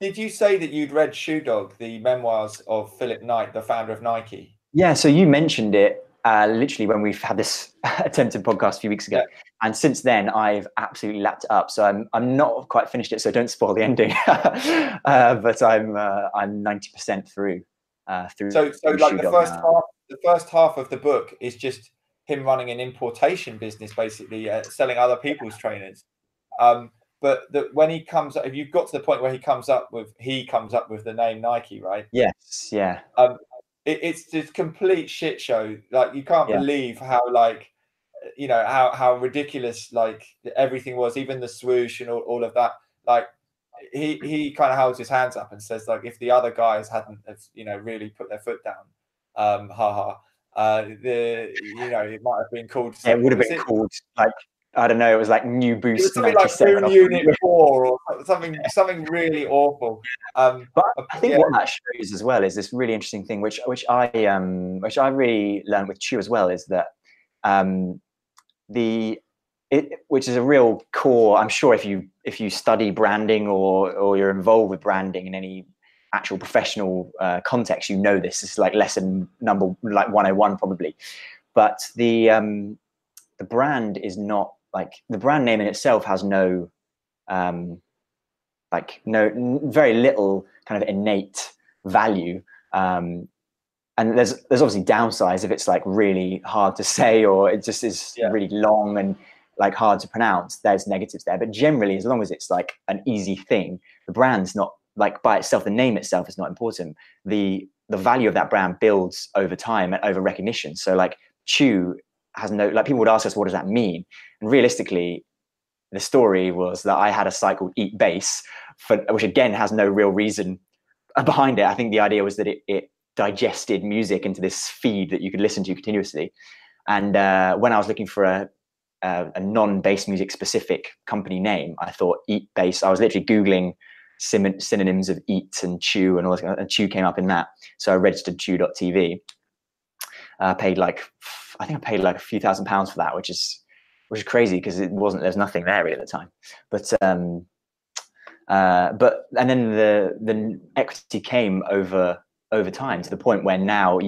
did you say that you'd read Shoe Dog, the memoirs of Philip Knight, the founder of Nike? Yeah, so you mentioned it uh, literally when we've had this attempted podcast a few weeks ago. Yeah. And since then, I've absolutely lapped it up. So I'm I'm not quite finished it. So don't spoil the ending. uh, but I'm uh, I'm ninety percent through. Uh, through. So so like the first now. half, the first half of the book is just him running an importation business, basically uh, selling other people's trainers. Um, but that when he comes up, if you've got to the point where he comes up with he comes up with the name Nike, right? Yes, yeah. Um, it, it's just complete shit show. Like you can't yeah. believe how like you know how how ridiculous like everything was, even the swoosh and all, all of that. Like he he kind of holds his hands up and says like if the other guys hadn't have, you know really put their foot down, um, ha ha. Uh, the you know it might have been called. Yeah, it would have been it? called like I don't know. It was like New Boost something like Boom Unit Four or something something really awful. Um, but I think yeah. what that shows as well is this really interesting thing, which which I um which I really learned with Chew as well, is that um the it, which is a real core. I'm sure if you if you study branding or or you're involved with branding in any actual professional uh, context, you know this. This is like lesson number like 101 probably. But the um, the brand is not like the brand name in itself has no um, like no very little kind of innate value. Um, and there's there's obviously downsides if it's like really hard to say or it just is yeah. really long and like hard to pronounce. There's negatives there, but generally, as long as it's like an easy thing, the brand's not like by itself, the name itself is not important. The the value of that brand builds over time and over recognition. So like Chew has no like people would ask us what does that mean? And realistically, the story was that I had a site called Eat Bass, for, which again has no real reason behind it. I think the idea was that it, it digested music into this feed that you could listen to continuously. And uh, when I was looking for a, a, a non-bass music specific company name, I thought Eat Bass. I was literally googling synonyms of eat and chew and all that. And chew came up in that. So I registered chew.tv. Uh, paid like, I think I paid like a few thousand pounds for that, which is, which is crazy because it wasn't, there's nothing there really at the time. But, um, uh, but, and then the, the equity came over, over time to the point where now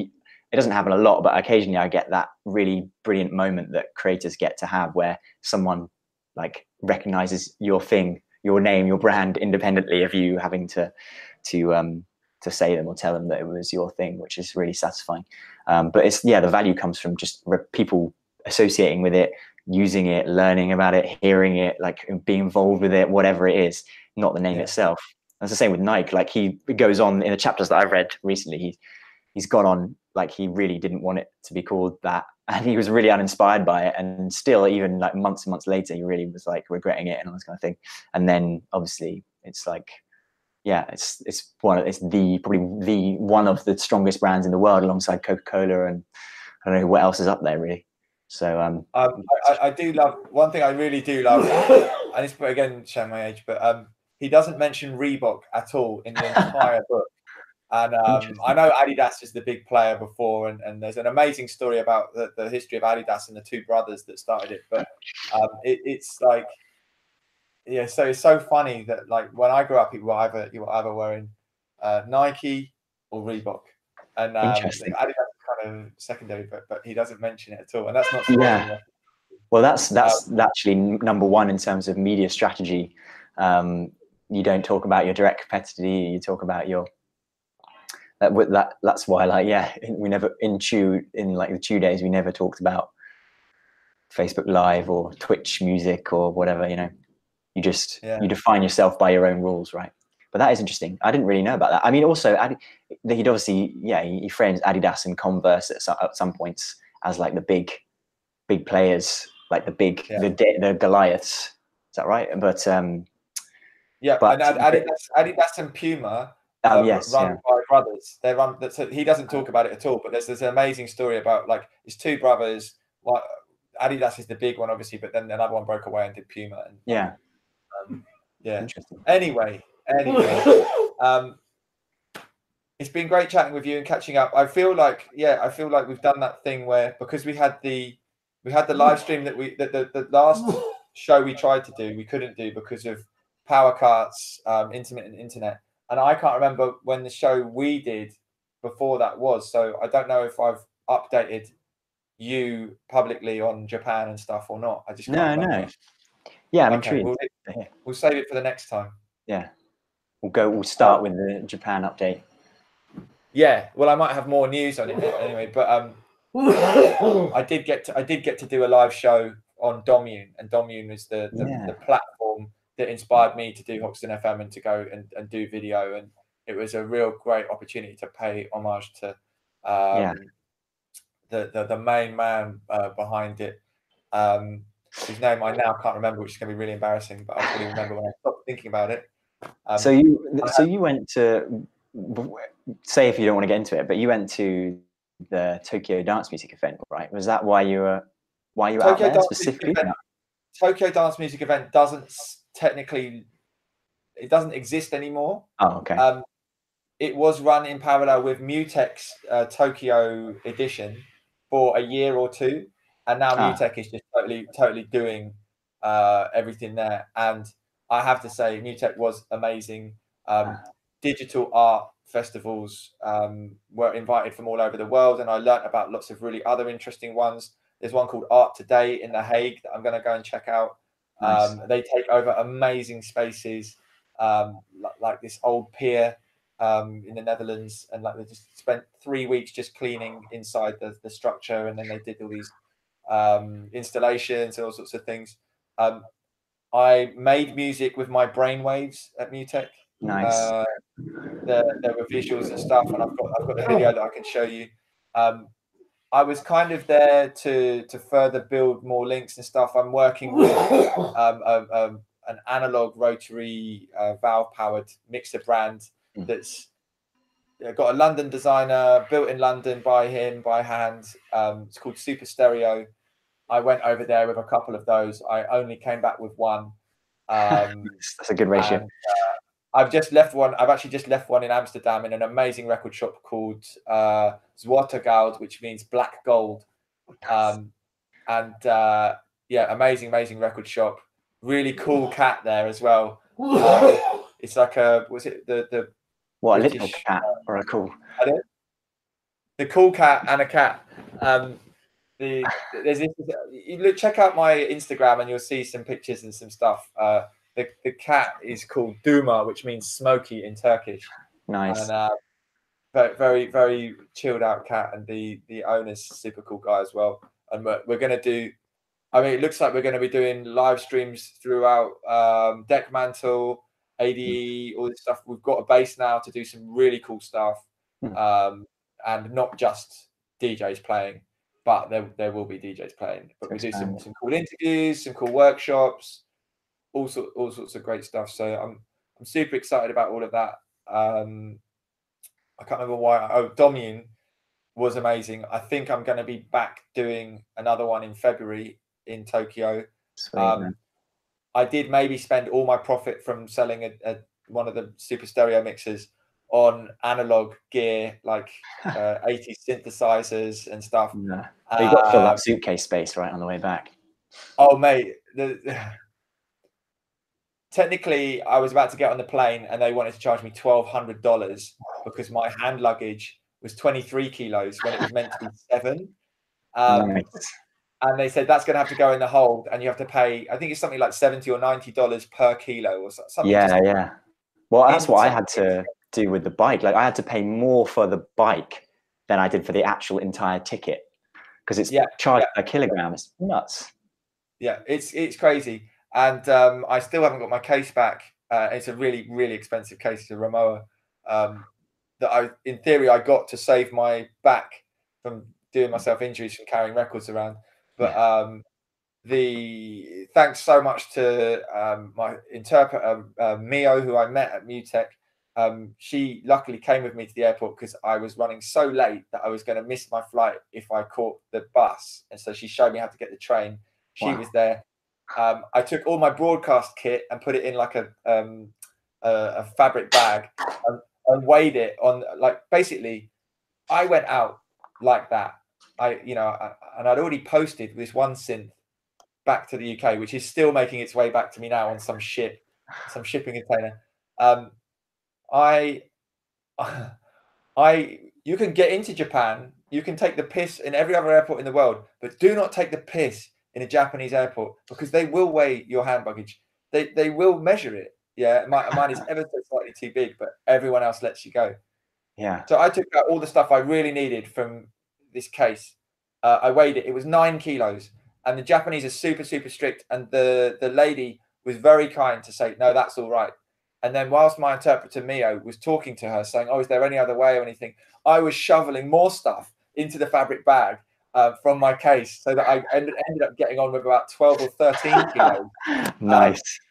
it doesn't happen a lot, but occasionally I get that really brilliant moment that creators get to have where someone like recognizes your thing your name, your brand independently of you having to to um, to say them or tell them that it was your thing, which is really satisfying. Um, but it's yeah, the value comes from just re- people associating with it, using it, learning about it, hearing it, like being involved with it, whatever it is, not the name yeah. itself. That's the same with Nike. Like he goes on in the chapters that I've read recently. He he's gone on like he really didn't want it to be called that. And he was really uninspired by it. And still even like months and months later he really was like regretting it and all this kind of thing. And then obviously it's like yeah it's it's one it's the probably the one of the strongest brands in the world alongside coca-cola and i don't know what else is up there really. So um, um I, I, do love one thing i really do love and it's again showing my age but um he doesn't mention reebok at all in the entire book and um, I know Adidas is the big player before, and, and there's an amazing story about the, the, history of Adidas and the two brothers that started it. But um, it, it's like, yeah, so it's so funny that like when I grew up, you were either you were either wearing uh, Nike or Reebok, and um, Adidas is kind of secondary, but but he doesn't mention it at all, and that's not yeah. Well, that's that's um, actually number one in terms of media strategy. Um, you don't talk about your direct competitor. You talk about your that that that's why like yeah we never in chew in like the chew days we never talked about facebook live or twitch music or whatever you know. You just yeah. you define yourself by your own rules right? But that is interesting. I didn't really know about that. I mean also he'd obviously yeah he frames adidas and converse at some, at some points as like the big big players like the big yeah. the the goliaths. Is that right? But um yeah but and adidas, adidas and puma Um, yes, run yeah. by brothers. They run. So he doesn't talk about it at all. But there's this amazing story about like his two brothers. Like Adidas is the big one, obviously, but then another one broke away and did Puma. And, yeah, um, yeah. Interesting. Anyway, anyway, um, it's been great chatting with you and catching up. I feel like, yeah, I feel like we've done that thing where because we had the we had the live stream that we that the, the last show we tried to do we couldn't do because of power cuts, um, intermittent internet and I can't remember when the show we did before that was. So I don't know if I've updated you publicly on Japan and stuff or not. I just no, no. Yeah, I'm okay, intrigued. We'll, we'll, save it for the next time. Yeah, we'll go. We'll start with the Japan update. Yeah, well, I might have more news on it anyway, but um, I did get to I did get to do a live show on Dommune, and Dommune is the the, yeah. the platform that inspired me to do Hoxton FM and to go and, and do video. And it was a real great opportunity to pay homage to um, yeah. the, the, the main man uh, behind it. Um, whose name I now can't remember, which is going to be really embarrassing, but I'll probably remember when I stop thinking about it. Um, so you, so you went to say if you don't want to get into it, but you went to the Tokyo Dance Music event, right? Was that why you were why you were Tokyo out there specifically? Event, Tokyo Dance Music event doesn't technically it doesn't exist anymore. Oh, okay. Um, it was run in parallel with Mutek's uh, Tokyo edition for a year or two, and now ah. Mutek is just totally totally doing uh, everything there. And I have to say, Mutek was amazing. Um, ah. Digital art festivals um, were invited from all over the world, and I learnt about lots of really other interesting ones. There's one called Art Today in The Hague that I'm going to go and check out. Nice. Um, they take over amazing spaces um, like, like, this old pier um, in the Netherlands, and like they just spent three weeks just cleaning inside the, the structure, and then they did all these um, installations and all sorts of things. Um, I made music with my brainwaves at Mutek. Nice. Uh, there, there were visuals and stuff, and I've got I've got a video that I can show you. Um, I was kind of there to to further build more links and stuff. I'm working with um, a, a, an analog rotary uh, valve powered mixer brand mm. that's got a London designer built in London by him by hand. Um, it's called Super Stereo. I went over there with a couple of those. I only came back with one. Um, That's a good ratio. And, uh, I've just left one. I've actually just left one in Amsterdam in an amazing record shop called uh, Zwarte which means black gold. Um, and uh, yeah, amazing, amazing record shop. Really cool cat there as well. Um, it's like a was it the the what British, a little cat or a cool the cool cat and a cat. Um, the there's this, you look check out my Instagram and you'll see some pictures and some stuff. Uh, the, the cat is called Duma, which means smoky in Turkish. Nice. And, uh, very, very, chilled out cat, and the the owner's super cool guy as well. And we're, we're gonna do. I mean, it looks like we're going to be doing live streams throughout um, Dekmantel, ADE, all this stuff. We've got a base now to do some really cool stuff, hmm. um, and not just DJs playing, but there there will be DJs playing. But we do some some cool interviews, some cool workshops, all sorts all sorts of great stuff. So I'm I'm super excited about all of that. Um, I can't remember why. Oh, Dommune was amazing. I think I'm going to be back doing another one in February in Tokyo. Sweet, um, I did maybe spend all my profit from selling a, a, one of the super stereo mixers on analog gear like uh, 80 synthesizers and stuff. Yeah. you got to fill that um, suitcase space right on the way back. Oh, mate. The, technically I was about to get on the plane and they wanted to charge me twelve hundred dollars because my hand luggage was twenty three kilos when it was meant to be seven. Um, nice. And they said that's going to have to go in the hold, and you have to pay. I think it's something like seventy or ninety dollars per kilo, or something. Yeah, yeah. Well, that's what I had to do with the bike. Like I had to pay more for the bike than I did for the actual entire ticket because it's yeah, charged yeah. per kilogram. It's nuts. Yeah, it's it's crazy and um, I still haven't got my case back. Uh, it's a really, really expensive case. to a Rimowa um, that I, in theory, I got to save my back from doing myself injuries from carrying records around. But um, the thanks so much to um, my interpreter uh, Mio, who I met at Mutek. Um, she luckily came with me to the airport because I was running so late that I was going to miss my flight if I caught the bus, and so she showed me how to get the train. She wow. was there um, I took all my broadcast kit and put it in like a um, a, a, fabric bag and, and, weighed it on like basically. I went out like that. I you know I, and I'd already posted this one synth back to the UK, which is still making its way back to me now on some ship, some shipping container. Um, I I you can get into Japan. You can take the piss in every other airport in the world, but do not take the piss in a Japanese airport because they will weigh your hand luggage. They they will measure it. Yeah, my, mine is ever so slightly too big, but everyone else lets you go. Yeah. So I took out all the stuff I really needed from this case. Uh, I weighed it. It was nine kilos, and the Japanese are super super strict. And the the lady was very kind to say, no, that's all right. And then whilst my interpreter Mio was talking to her, saying, "Oh, is there any other way or anything?" I was shoveling more stuff into the fabric bag uh, from my case, so that I ended, ended up getting on with about twelve or thirteen kilos. nice. Um,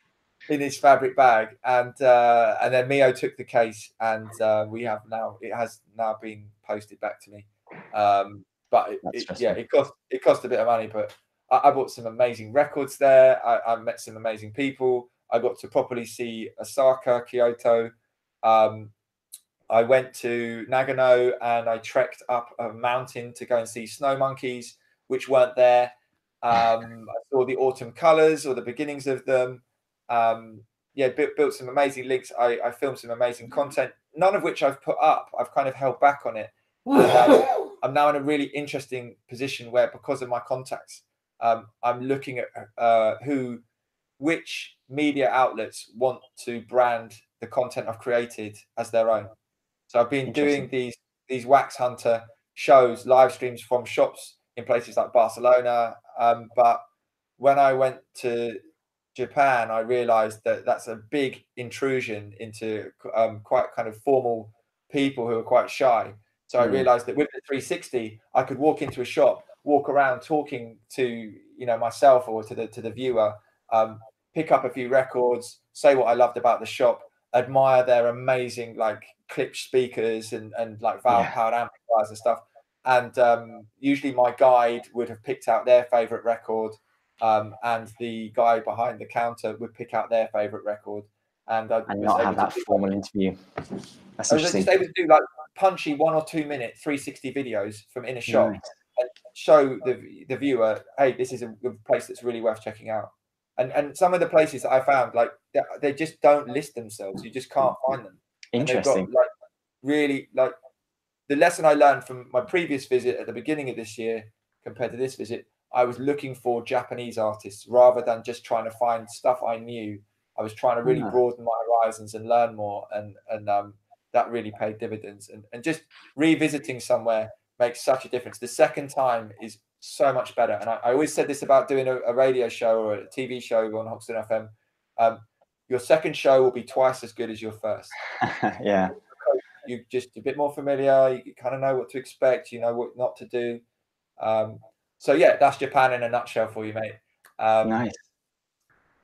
in his fabric bag, and uh, and then Mio took the case, and uh, we have now it has now been posted back to me. Um, but it, it, yeah, it cost it cost a bit of money, but I, I bought some amazing records there. I, I, met some amazing people. I got to properly see Osaka, Kyoto. Um, I went to Nagano and I trekked up a mountain to go and see snow monkeys, which weren't there. Um, I saw the autumn colors or the beginnings of them. Um, yeah, built, built some amazing links. I, I, filmed some amazing content, none of which I've put up. I've kind of held back on it. Um, I'm now in a really interesting position where, because of my contacts, um, I'm looking at uh, who, which media outlets want to brand the content I've created as their own. So I've been doing these these wax hunter shows, live streams from shops in places like Barcelona. Um, but when I went to Japan, I realized that that's a big intrusion into um, quite kind of formal people who are quite shy. So mm. I realized that with the 360, I could walk into a shop, walk around talking to you know myself or to the to the viewer, um, pick up a few records, say what I loved about the shop, admire their amazing like Klipsch speakers and and like valve powered yeah. amplifiers and stuff. And um, usually my guide would have picked out their favorite record, um, and the guy behind the counter would pick out their favorite record. And, I and not have that formal interview. That's I was just able to do like punchy one or two minute 360 videos from in a shop nice. and show the the viewer, hey, this is a place that's really worth checking out. And and some of the places that I found, like they, they just don't list themselves. You just can't find them. Interesting. Got, like really like the lesson I learned from my previous visit at the beginning of this year compared to this visit, I was looking for Japanese artists rather than just trying to find stuff I knew. I was trying to really yeah. broaden my horizons and learn more, and and um, that really paid dividends. And and just revisiting somewhere makes such a difference. The second time is so much better. And I, I always said this about doing a, a, radio show or a TV show on Hoxton FM. Um, your second show will be twice as good as your first. yeah you're just a bit more familiar. You kind of know what to expect. You know what not to do. Um, so yeah, that's Japan in a nutshell for you, mate. Um, nice.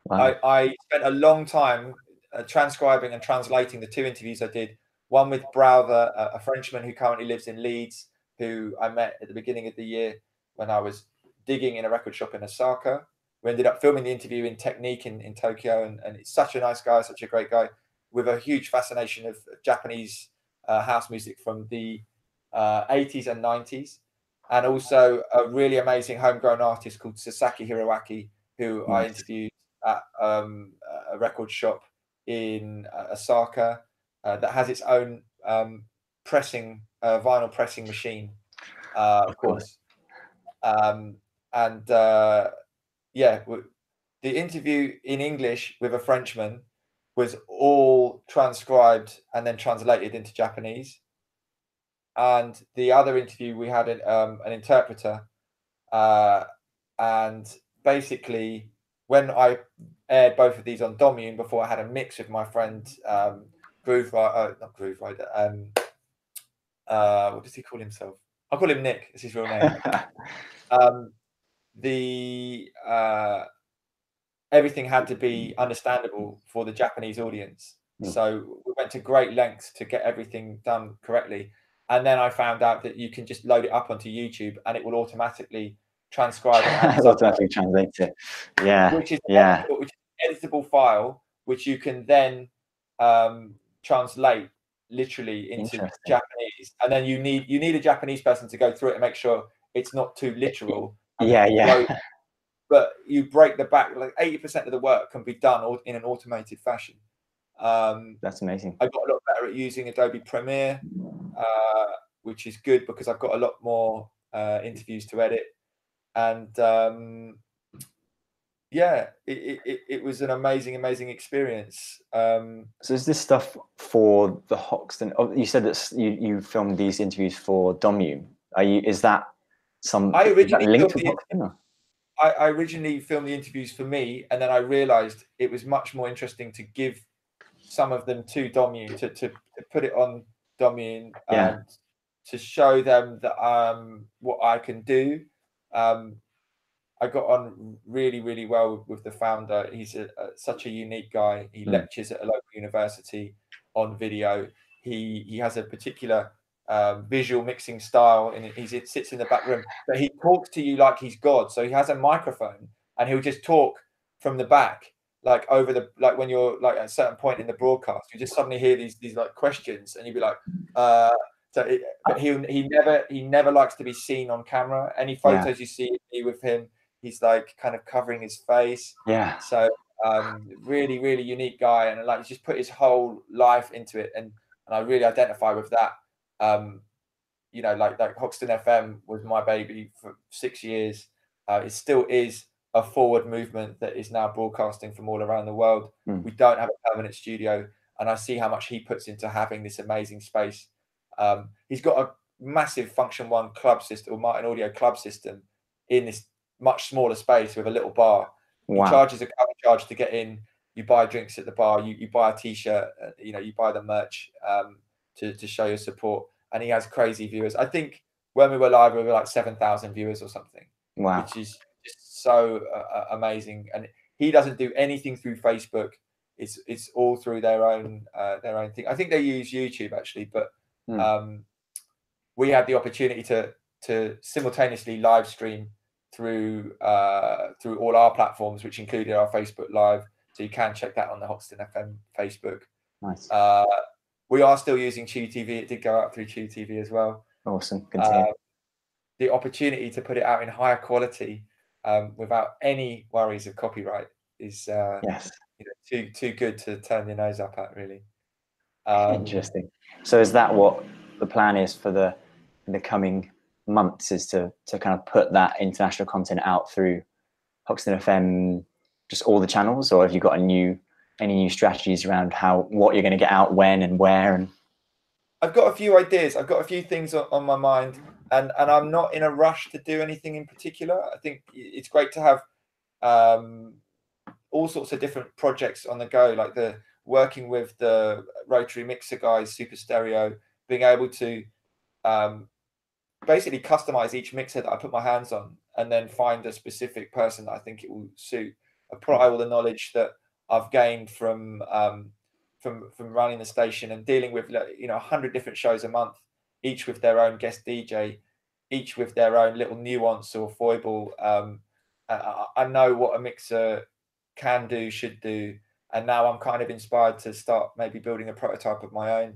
Wow. I, I spent a long time uh, transcribing and translating the two interviews I did. One with Browther, a, a Frenchman who currently lives in Leeds, who I met at the beginning of the year when I was digging in a record shop in Osaka. We ended up filming the interview in Technique in, in Tokyo, and, and it's such a nice guy, such a great guy with a huge fascination of Japanese uh, house music from the uh, 80s and 90s, and also a really amazing homegrown artist called Sasaki Hiroaki, who. I interviewed at um, a record shop in uh, Osaka uh, that has its own um, pressing uh, vinyl pressing machine, uh, of course. Um, and yeah, the interview in English with a Frenchman was all transcribed and then translated into Japanese. And the other interview, we had an, um, an interpreter. Uh, and basically, when I aired both of these on Dommune before I had a mix with my friend um, Grooverider, uh, not Grooverider, um, uh, what does he call himself? I'll call him Nick. Is his real name. um, the uh, everything had to be understandable for the Japanese audience. Mm. So we went to great lengths to get everything done correctly. And then I found out that you can just load it up onto YouTube and it will automatically transcribe it. automatically translate it. Yeah. Which is yeah. Editable, which is editable file, which you can then um, translate literally into Japanese. And then you need you need a Japanese person to go through it and make sure it's not too literal. Yeah, yeah but you break the back like 80% of the work can be done in an automated fashion um, that's amazing i got a lot better at using adobe premiere uh, which is good because i've got a lot more uh, interviews to edit and um, yeah it, it, it, was an amazing amazing experience um, so is this stuff for the hoxton oh, you said that you, you filmed these interviews for dommune are you is that some i originally linked to Hoxton, I, I originally filmed the interviews for me, and then I realised it was much more interesting to give some of them to Dommune to, to, to put it on Dommune yeah. and to show them that um what I can do. Um, I got on really really well with, with the founder. He's a, a, such a unique guy. He mm. lectures at a local university on video. He he has a particular um, visual mixing style, and he sits in the back room. But he talks to you like he's God. So he has a microphone, and he'll just talk from the back, like over the like when you're like at a certain point in the broadcast, you just suddenly hear these these like questions, and you'd be like, uh, so it, but he he never he never likes to be seen on camera. Any photos yeah. you see with him, he's like kind of covering his face. Yeah. So um, really really unique guy, and like he's just put his whole life into it, and and I really identify with that. Um, you know, like like Hoxton FM was my baby for six years. Uh, it still is a forward movement that is now broadcasting from all around the world. Mm. We don't have a permanent studio, and I see how much he puts into having this amazing space. Um, he's got a massive Funktion-One club system or Martin Audio club system in this much smaller space with a little bar. Wow. He charges a cover charge to get in. You buy drinks at the bar. You, you buy a t-shirt. Uh, you know you buy the merch um, to to show your support. And he has crazy viewers. I think when we were live, we were like seven thousand viewers or something. Wow, which is just so uh, uh, amazing. And he doesn't do anything through Facebook. It's it's all through their own uh, their own thing. I think they use YouTube actually, but mm. um, we had the opportunity to to simultaneously live stream through uh, through all our platforms, which included our Facebook Live. So you can check that on the Hoxton FM Facebook. Nice. Uh, we are still using Chew TV. It did go out through Chew TV as well. Awesome. Continue. Uh, the opportunity to put it out in higher quality um, without any worries of copyright is uh, yes. you know, too too good to turn your nose up at, really. Um, Interesting. So is that what the plan is for the in the coming months? Is to to kind of put that international content out through Hoxton FM, just all the channels, or have you got a new any new strategies around how what you're going to get out when and where and I've got a few ideas. I've got a few things on, on my mind and and I'm not in a rush to do anything in particular. I think it's great to have um, all sorts of different projects on the go, like the working with the rotary mixer guys, Super Stereo, being able to um, basically customize each mixer that I put my hands on, and then find a specific person that I think it will suit. Apply all the knowledge that I've gained from um, from from running the station and dealing with you know a hundred different shows a month each with their own guest DJ, each with their own little nuance or foible. Um, I, I know what a mixer can do, should do, and now I'm kind of inspired to start maybe building a prototype of my own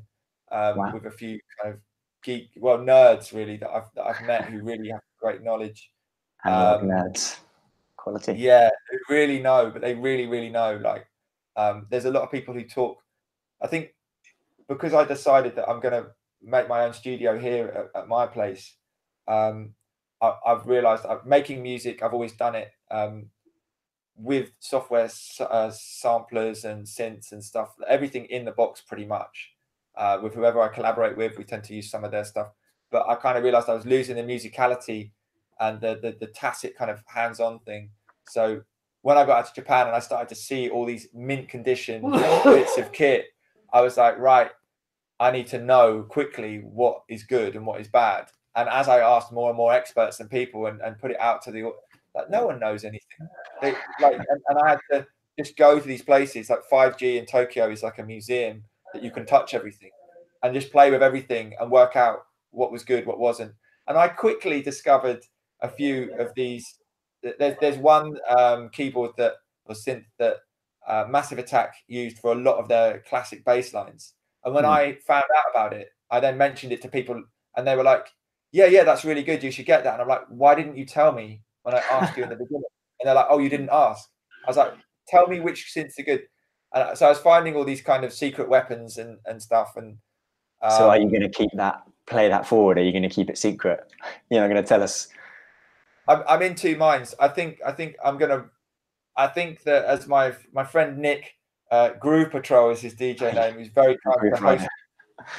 um, wow. with a few kind of geek, well, nerds really that I've that I've met who really have great knowledge. Um, nerds, quality. Yeah, who really know, but they really, really know. Like, um, there's a lot of people who talk. I think because I decided that I'm going to make my own studio here at, at my place, um, I, have realized I'm making music. I've always done it um, with software uh, samplers and synths and stuff. Everything in the box, pretty much. Uh, with whoever I collaborate with, we tend to use some of their stuff. But I kind of realized I was losing the musicality and the the, the tacit kind of hands-on thing. So when I got out to Japan and I started to see all these mint condition bits of kit, I was like, right, I need to know quickly what is good and what is bad. And as I asked more and more experts and people and, and put it out to the like no one knows anything. They, like and, and I had to just go to these places like 5G in Tokyo is like a museum that you can touch everything and just play with everything and work out what was good, what wasn't. And I quickly discovered a few of these. There's there's one um, keyboard that or synth that uh, Massive Attack used for a lot of their classic bass lines and when mm. I found out about it, I then mentioned it to people, and they were like, "Yeah, yeah, that's really good. You should get that." And I'm like, "Why didn't you tell me when I asked you in the beginning?" And they're like, "Oh, you didn't ask." I was like, "Tell me which synths are good." And so I was finding all these kind of secret weapons and and stuff. And um, so, are you going to keep that, play that forward? Are you going to keep it secret? You're not going to tell us. I'm I'm in two minds. I think I think I'm going to. I think that as my my friend Nick uh, Groove Patrol is his DJ name. He's very kind to host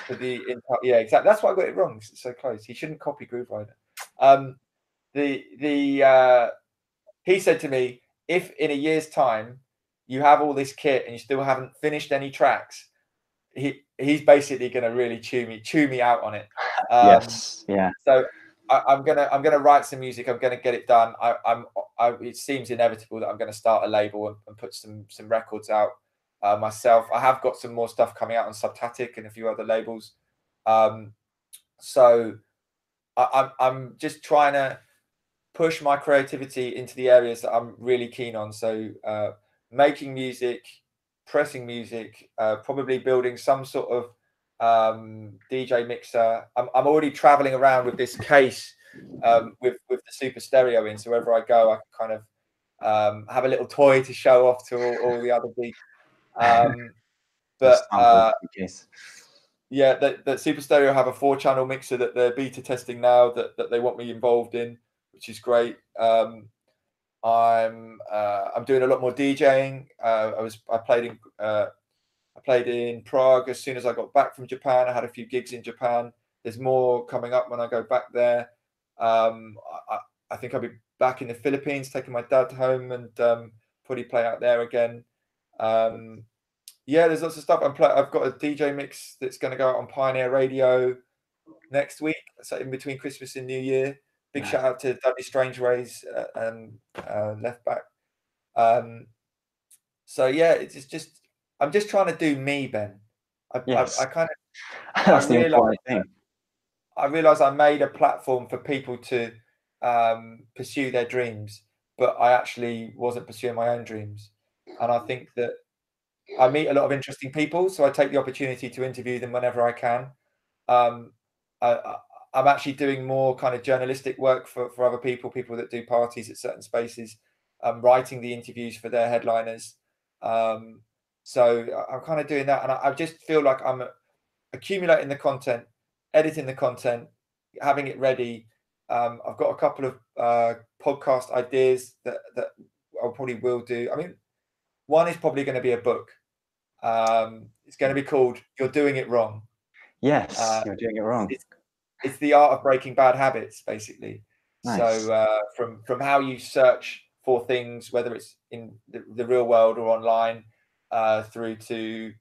for the yeah, exactly. That's why I got it wrong. It's so close. He shouldn't copy Grooverider. Um, the the uh, he said to me, if in a year's time you have all this kit and you still haven't finished any tracks, he he's basically going to really chew me chew me out on it. Um, yes. Yeah. So I, am gonna I'm gonna write some music. I'm gonna get it done. I, I'm I, it seems inevitable that I'm gonna start a label and, and put some some records out uh, myself. I have got some more stuff coming out on Subtatic and a few other labels. Um, so I, I'm I'm just trying to push my creativity into the areas that I'm really keen on. So uh, making music, pressing music, uh, probably building some sort of um, DJ mixer. I'm, I'm already traveling around with this case um, with with the super stereo in. So wherever I go, I can kind of um, have a little toy to show off to all, all the other geeks. Um, but uh, yeah, that, that Super Stereo have a four channel mixer that they're beta testing now that, that they want me involved in, which is great. Um, I'm uh, I'm doing a lot more DJing. Uh, I was I played in uh, I played in Prague as soon as I got back from Japan. I had a few gigs in Japan. There's more coming up when I go back there. Um, I, I think I'll be back in the Philippines, taking my dad home and um, probably play out there again. Um, yeah, there's lots of stuff. I'm play- I've got a DJ mix that's going to go out on Pioneer Radio next week, so in between Christmas and New Year. Big shout out to Dudley Strangeways uh, and uh, left back. Um, so yeah, it's just I'm just trying to do me, Ben. I, yes. I, I kind of that's I thing. I realize I made a platform for people to um, pursue their dreams, but I actually wasn't pursuing my own dreams. And I think that I meet a lot of interesting people, so I take the opportunity to interview them whenever I can. Um, I, am actually doing more kind of journalistic work for, for other people, people that do parties at certain spaces. I'm writing the interviews for their headliners. Um, so I'm kind of doing that, and I, I just feel like I'm accumulating the content, editing the content, having it ready, um, I've got a couple of uh, podcast ideas that that I probably will do. I mean, one is probably going to be a book. Um, it's going to be called "You're Doing It Wrong." Yes, uh, you're doing it wrong. It's, it's, the art of breaking bad habits, basically. Nice. So uh, from from how you search for things, whether it's in the, the real world or online, uh, through to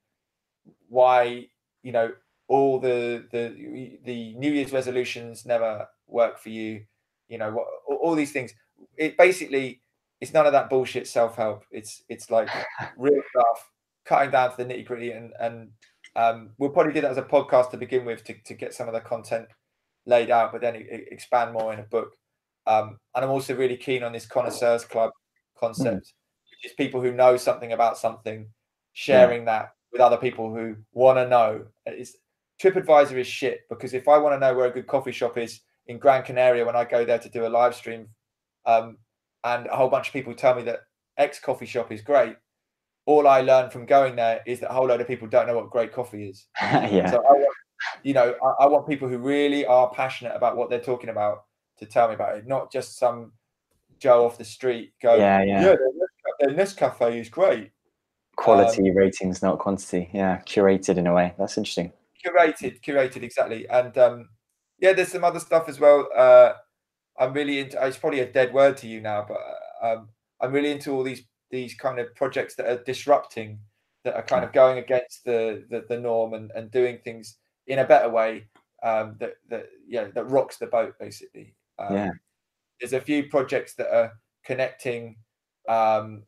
why you know all the the the New Year's resolutions never work for you you know what all these things it basically it's none of that bullshit self-help it's it's like real stuff cutting down to the nitty gritty and and um, we'll probably do that as a podcast to begin with to, to get some of the content laid out but then expand more in a book um, and i'm also really keen on this connoisseurs club concept mm. which is people who know something about something sharing yeah. that with other people who want to know it's tripadvisor is shit because if i want to know where a good coffee shop is in Gran Canaria when I go there to do a live stream, um, and a whole bunch of people tell me that X coffee shop is great. All I learned from going there is that a whole load of people don't know what great coffee is. yeah. So I want, you know, I, I, want people who really are passionate about what they're talking about to tell me about it, not just some Joe off the street go, yeah, yeah, yeah their Nescafe is great. Quality um, ratings, not quantity. Yeah, curated in a way. That's interesting. Curated, curated, exactly. And um, yeah, there's some other stuff as well. Uh, I'm really into. It's probably a dead word to you now, but um, I'm really into all these these kind of projects that are disrupting, that are kind of going against the the, the norm and, and doing things in a better way. Um, that that yeah that rocks the boat basically. Um, yeah. There's a few projects that are connecting, um,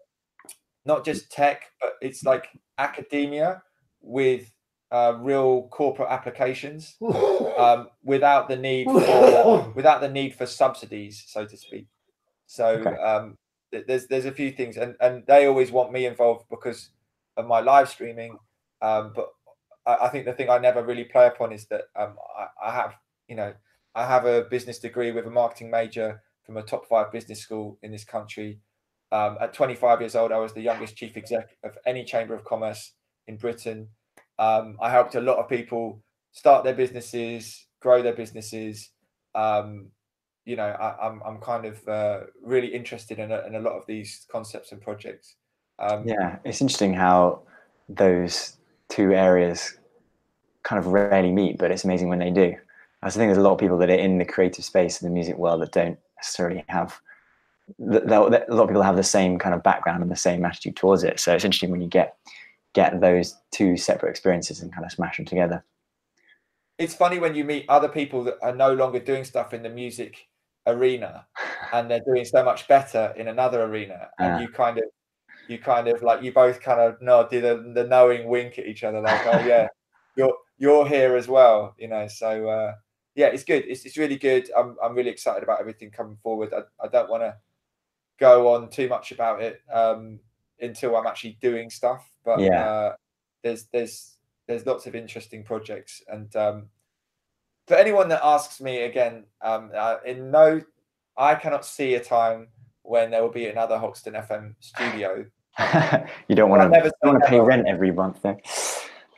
not just tech, but it's like academia with uh, real corporate applications um, without the need for without the need for subsidies, so to speak. So okay. um, th- there's there's a few things, and and they always want me involved because of my live streaming. Um, but I, I, think the thing I never really play upon is that um, I, I have you know I have a business degree with a marketing major from a top five business school in this country. Um, at 25 years old, I was the youngest chief exec of any chamber of commerce in Britain. Um, I helped a lot of people start their businesses, grow their businesses. Um, you know, I, am I'm, I'm kind of uh, really interested in a, in a lot of these concepts and projects. Um, yeah, it's interesting how those two areas kind of rarely meet, but it's amazing when they do. I think there's a lot of people that are in the creative space in the music world that don't necessarily have. A lot of people have the same kind of background and the same attitude towards it. So it's interesting when you get get those two separate experiences and kind of smash them together. It's funny when you meet other people that are no longer doing stuff in the music arena and they're doing so much better in another arena and you kind of you kind of like you both kind of nod do the, the knowing wink at each other like oh yeah you're you're here as well you know so uh yeah, it's good. It's, it's really good. I'm I'm really excited about everything coming forward. I, I don't want to go on too much about it um, until I'm actually doing stuff. But yeah. Uh, there's there's there's lots of interesting projects, and um, for anyone that asks me again, um, uh, in no, I cannot see a time when there will be another Hoxton FM studio. you don't want to never want to pay rent every month, then.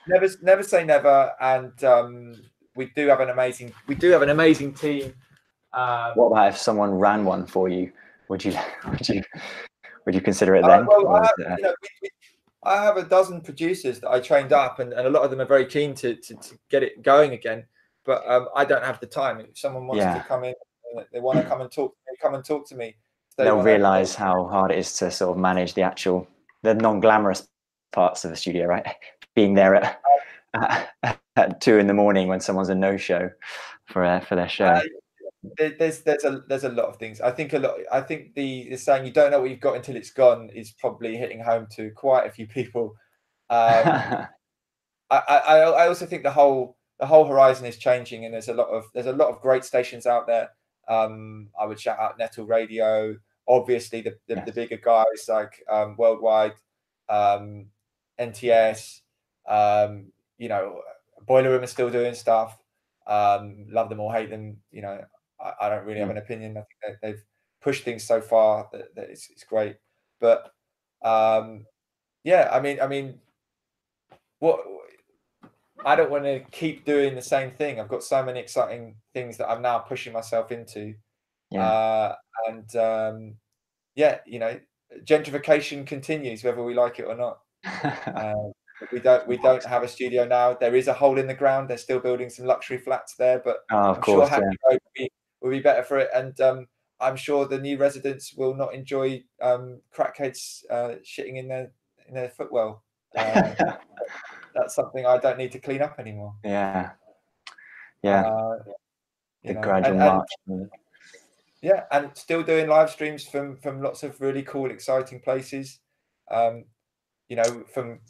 Never, never say never, and um, we do have an amazing, we do have an amazing team. Um, what about if someone ran one for you? Would you, would you, would you consider it uh, then? Uh, well, I have, you know, we, we, I have a dozen producers that I trained up, and, and a lot of them are very keen to, to, to get it going again. But um, I don't have the time. If someone wants yeah. to come in, they want to come and talk, come and talk to me. They will realize how hard it is to sort of manage the actual, the non-glamorous parts of the studio, right? Being there at, at, at two in the morning when someone's a no-show for uh, for their show. Uh, there's there's a there's a lot of things. I think a lot. I think the, the saying "you don't know what you've got until it's gone" is probably hitting home to quite a few people. Um, I, I I also think the whole the whole horizon is changing, and there's a lot of there's a lot of great stations out there. Um, I would shout out Netil Radio, obviously the the, yes. the bigger guys like um, Worldwide, um, NTS. Um, you know, Boiler Room is still doing stuff. Um, love them or hate them. You know, I, I don't really have hmm. an opinion. I think they, have pushed things so far that, that it's, it's, great. But um, yeah, I mean, I mean, what I don't want to keep doing the same thing. I've got so many exciting things that I'm now pushing myself into. Yeah. Uh, and um, yeah, you know, gentrification continues whether we like it or not. um, we don't we don't have a studio now. There is a hole in the ground. They're still building some luxury flats there, but oh, I'm course, sure Happy yeah. Road will be, will be, better for it. And um, I'm sure the new residents will not enjoy um, crackheads uh, shitting in their in their footwell. Uh, that's something I don't need to clean up anymore. Yeah, yeah. Uh, the know, gradual and, march. And, yeah, and still doing live streams from from lots of really cool, exciting places. Um, you know, from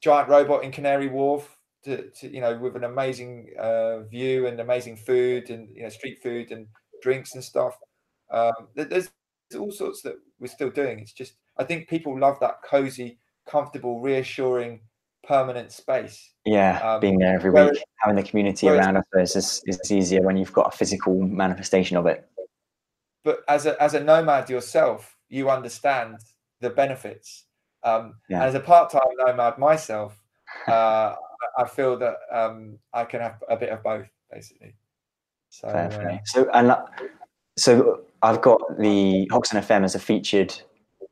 giant robot in Canary Wharf to, to you know with an amazing uh, view and amazing food and you know street food and drinks and stuff. Um, there's all sorts that we're still doing. It's just I think people love that cozy, comfortable, reassuring, permanent space. Yeah, um, being there every week, having the community around us is, is easier when you've got a physical manifestation of it. But as a as a nomad yourself, you understand the benefits um, yeah. As a part-time nomad myself, uh, I feel that um, I can have a bit of both, basically. So, uh, so and so I've got the Hoxton FM as a featured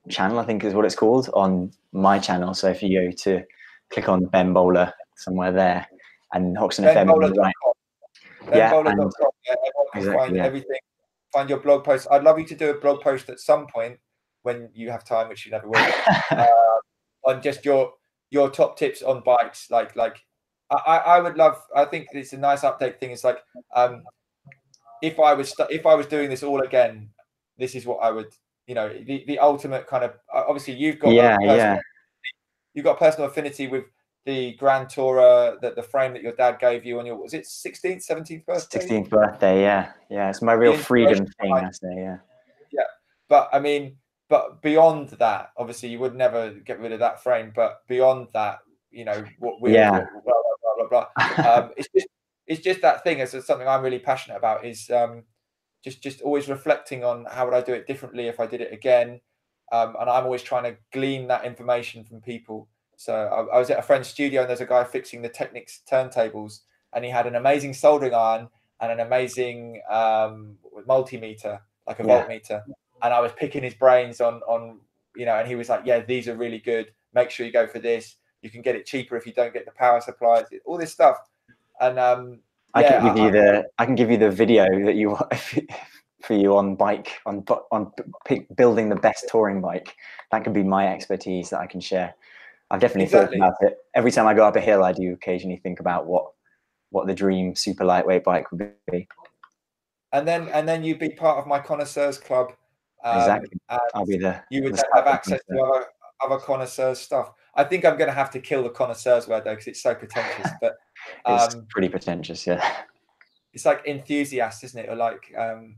channel, I think is what it's called on my channel. So if you go to click on Ben Bowler somewhere there, and Hoxton ben FM, right. yeah, and, yeah, exactly, find yeah. everything. Find your blog post. I'd love you to do a blog post at some point when you have time, which you never will, uh, on just your your top tips on bikes. Like like I, I would love. I think it's a nice update thing. It's like um, if I was if I was doing this all again, this is what I would. You know, the, the ultimate kind of obviously you've got yeah yeah you've got personal affinity with the Grand Tourer, that the frame that your dad gave you on your was it 16th, 17th birthday? 16th birthday, yeah, yeah. It's my real freedom thing, I say, yeah. Yeah, but I mean, but beyond that, obviously, you would never get rid of that frame. But beyond that, you know, what we yeah. blah blah blah blah. blah. um, it's just it's just that thing. It's something I'm really passionate about. Is um, just just always reflecting on how would I do it differently if I did it again. Um, and I'm always trying to glean that information from people. So I, I was at a friend's studio and there's a guy fixing the Technics turntables, and he had an amazing soldering iron and an amazing um, multimeter, like a yeah. voltmeter and I was picking his brains on on you know, and he was like, "Yeah, these are really good. Make sure you go for this. You can get it cheaper if you don't get the power supplies. All this stuff." And um, I yeah, can give I, you the I can give you the video that you for you on bike on on building the best touring bike. That could be my expertise that I can share. I've definitely exactly. thought about it. Every time I go up a hill, I do occasionally think about what what the dream super lightweight bike would be. And then and then you'd be part of my connoisseurs club um, exactly. I'll be there. You would have access to other, other connoisseurs stuff. I think I'm going to have to kill the connoisseurs word though because it's so pretentious. But um, it's pretty pretentious, yeah. it's like enthusiast, isn't it? Or like um,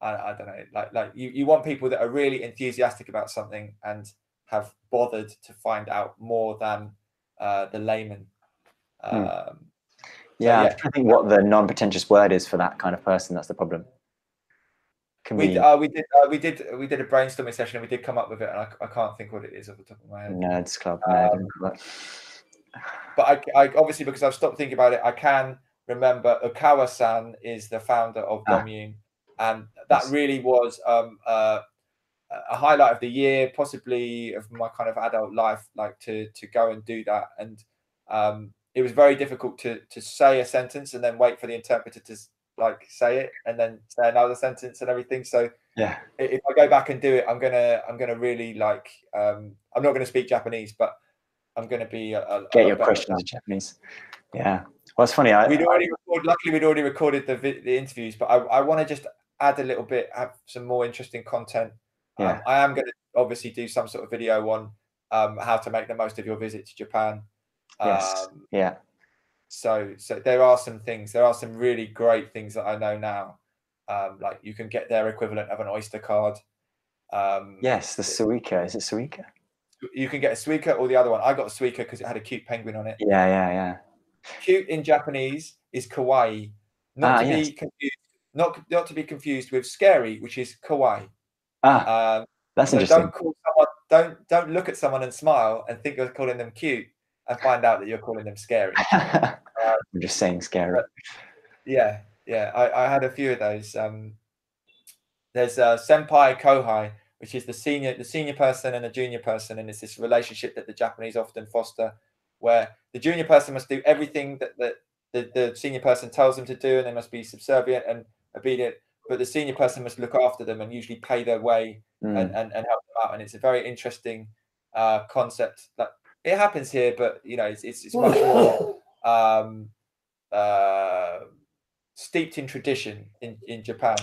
I, I don't know, like like you, you want people that are really enthusiastic about something and have bothered to find out more than uh, the layman. Hmm. Um, yeah, so yeah, I think what the non-pretentious word is for that kind of person. That's the problem. Can we, we, uh, we did uh, we did we did a brainstorming session and we did come up with it and I, I can't think what it is off the top of my head. Nerds Club. Um, but I, I obviously because I've stopped thinking about it, I can remember Ukawa-san is the founder of ah. Dommune, and that really was um, uh, a highlight of the year, possibly of my kind of adult life, like to to go and do that. And um, it was very difficult to to say a sentence and then wait for the interpreter to like say it and then say another sentence and everything. So yeah, if I go back and do it, I'm gonna I'm gonna really like um, I'm not gonna speak Japanese, but I'm gonna be a, a, get your questions in Japanese. Yeah. Well, it's funny. I, we'd already recorded, luckily we'd already recorded the the interviews, but I, I want to just add a little bit, have some more interesting content. Yeah. Um, I am going to obviously do some sort of video on um, how to make the most of your visit to Japan. Yes. Um, yeah. So, so there are some things. There are some really great things that I know now. Um, like you can get their equivalent of an Oyster card. Um, yes, the Suica. Is it Suica? You can get a Suica or the other one. I got a Suica because it had a cute penguin on it. Yeah, yeah, yeah. Cute in Japanese is kawaii. Not ah, to yes. be confused. Not not to be confused with scary, which is kowai. Ah, um, that's so interesting. Don't call someone. Don't don't look at someone and smile and think you're calling them cute and find out that you're calling them scary. um, I'm just saying scary. yeah, yeah. I, I had a few of those. Um, there's a senpai kohai, which is the senior the senior person and the junior person, and it's this relationship that the Japanese often foster, where the junior person must do everything that, that the, the senior person tells them to do, and they must be subservient and obedient. But the senior person must look after them and usually pay their way mm. and, and, and help them out. And it's a very interesting uh, concept that it happens here, but you know, it's it's, it's much more um, uh, steeped in tradition in in Japan.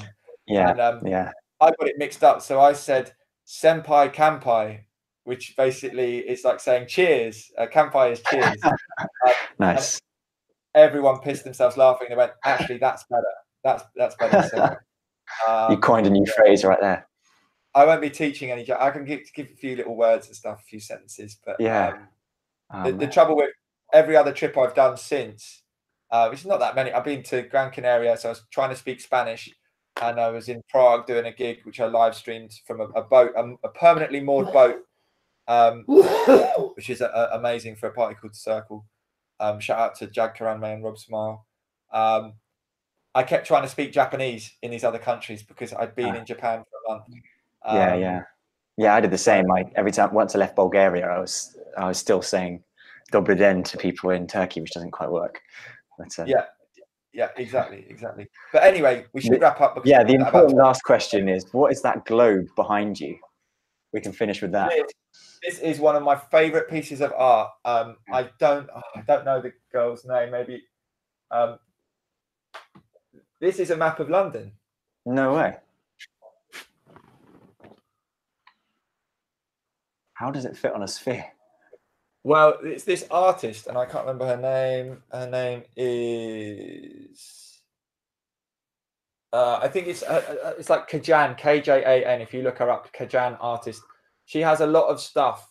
Yeah, and, um, yeah. I got it mixed up, so I said senpai kampai, which basically is like saying cheers. Uh, kampai is cheers. uh, nice. Everyone pissed themselves laughing. They went, actually, that's better. That's that's better. So, um, you coined a new yeah. phrase right there. I won't be teaching any. I can give, give a few little words and stuff, a few sentences, but yeah. Um, oh, the, the, trouble with every other trip I've done since, uh, which is not that many. I've been to Gran Canaria, so I was trying to speak Spanish, and I was in Prague doing a gig which I live streamed from a, a boat, a, a, permanently moored boat, um, which is a, amazing for a party called Circle. Um, shout out to Jag Karanme and Rob Smile. Um, I kept trying to speak Japanese in these other countries because I'd been ah. in Japan for a month yeah, um, yeah, yeah. I did the same. Like every time once I left Bulgaria, I was I was still saying "dobry den" to people in Turkey, which doesn't quite work. But, uh, yeah, yeah, exactly, exactly. But anyway, we should wrap up. Yeah, the important last question is: What is that globe behind you? We can finish with that. This, is one of my favorite pieces of art. Um, I don't, I don't know the girl's name. Maybe. Um, this is a map of London. No way. How does it fit on a sphere? Well, it's this artist, and I can't remember her name. Her name is. Uh, I think it's uh, uh it's like Kajan, K J A N. If you look her up, Kajan artist. She has a lot of stuff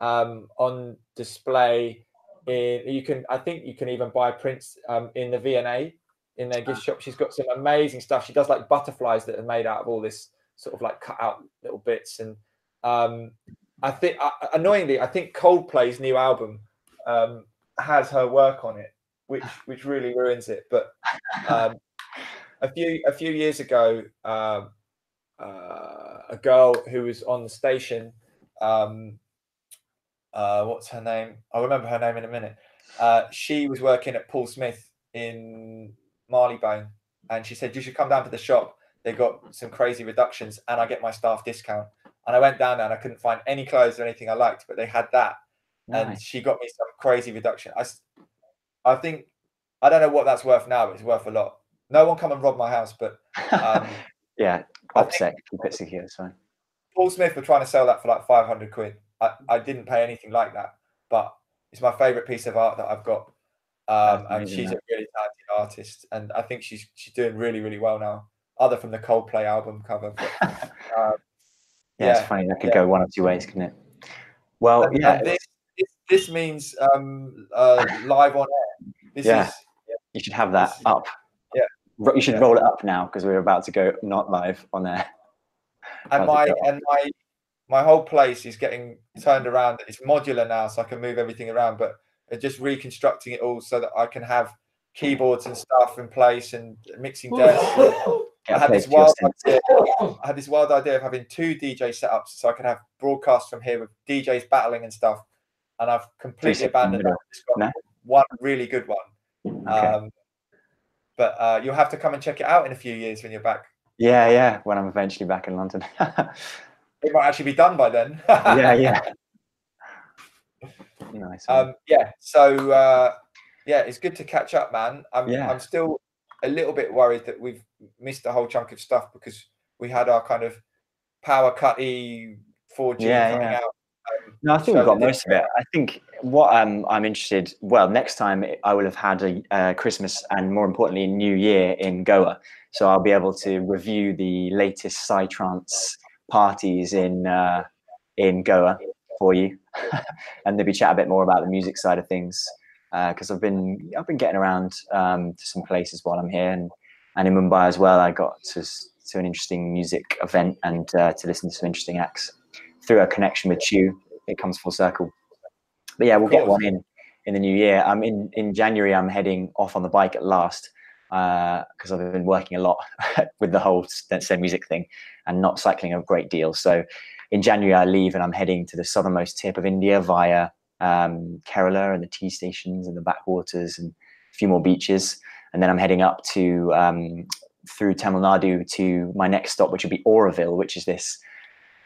um, on display. In you can, I think you can even buy prints um, in the V&A in their gift ah. shop. She's got some amazing stuff. She does like butterflies that are made out of all this sort of like cut out little bits and um, I think uh, annoyingly, I think Coldplay's new album um, has her work on it, which which really ruins it. But um, a few a few years ago, um, uh, a girl who was on the station, um, uh, what's her name? I'll remember her name in a minute. Uh, she was working at Paul Smith in Marylebone, and she said you should come down to the shop. They got some crazy reductions, and I get my staff discount. And I went down there and I couldn't find any clothes or anything I liked, but they had that. Nice. And she got me some crazy reduction. I, I think, I don't know what that's worth now, but it's worth a lot. No one come and rob my house, but. Um, yeah, offset, keep it secure, it's fine. Paul Smith were trying to sell that for like 500 quid. I, I didn't pay anything like that, but it's my favorite piece of art that I've got. Um, and she's a really talented artist, and I think she's she's doing really really well now. Other from the Coldplay album cover, but, um, yeah, yeah, it's funny that could yeah. go one of two ways, couldn't it? Well, and, yeah. And this, this, this means um, uh, live on air. This yeah. Is, yeah. you should have that up. Yeah, you should roll it up now because we're about to go not live on air. And my and my my whole place is getting turned around. It's modular now, so I can move everything around. But just reconstructing it all so that I can have keyboards and stuff in place and mixing desks. I had this wild idea. I had this wild idea of having two DJ setups so I can have broadcasts from here with DJs battling and stuff. And I've completely abandoned that. No? One really good one. Okay. Um, but uh, you'll have to come and check it out in a few years when you're back. Yeah, yeah. When I'm eventually back in London. it might actually be done by then. yeah, yeah. Nice. Um, yeah. So uh, yeah, it's good to catch up, man. I'm yeah. I'm still a little bit worried that we've missed a whole chunk of stuff because we had our kind of power cutty 4G yeah, coming yeah. out. Um, no, I think we've got most of it. I think what um, I'm interested. Well, next time I will have had a uh, Christmas and more importantly, New Year in Goa, so I'll be able to review the latest psytrance parties in uh, in Goa for you, and maybe chat a bit more about the music side of things because uh, I've been I've been getting around um, to some places while I'm here, and, and in Mumbai as well. I got to to an interesting music event and uh, to listen to some interesting acts through a connection with Chew. It comes full circle. But yeah, we'll get one in in the new year. I'm in in January. I'm heading off on the bike at last because uh, I've been working a lot with the whole send music thing and not cycling a great deal. So in January, I leave and I'm heading to the southernmost tip of India via um, Kerala and the tea stations and the backwaters and a few more beaches. And then I'm heading up to um, through Tamil Nadu to my next stop, which would be Auroville, which is this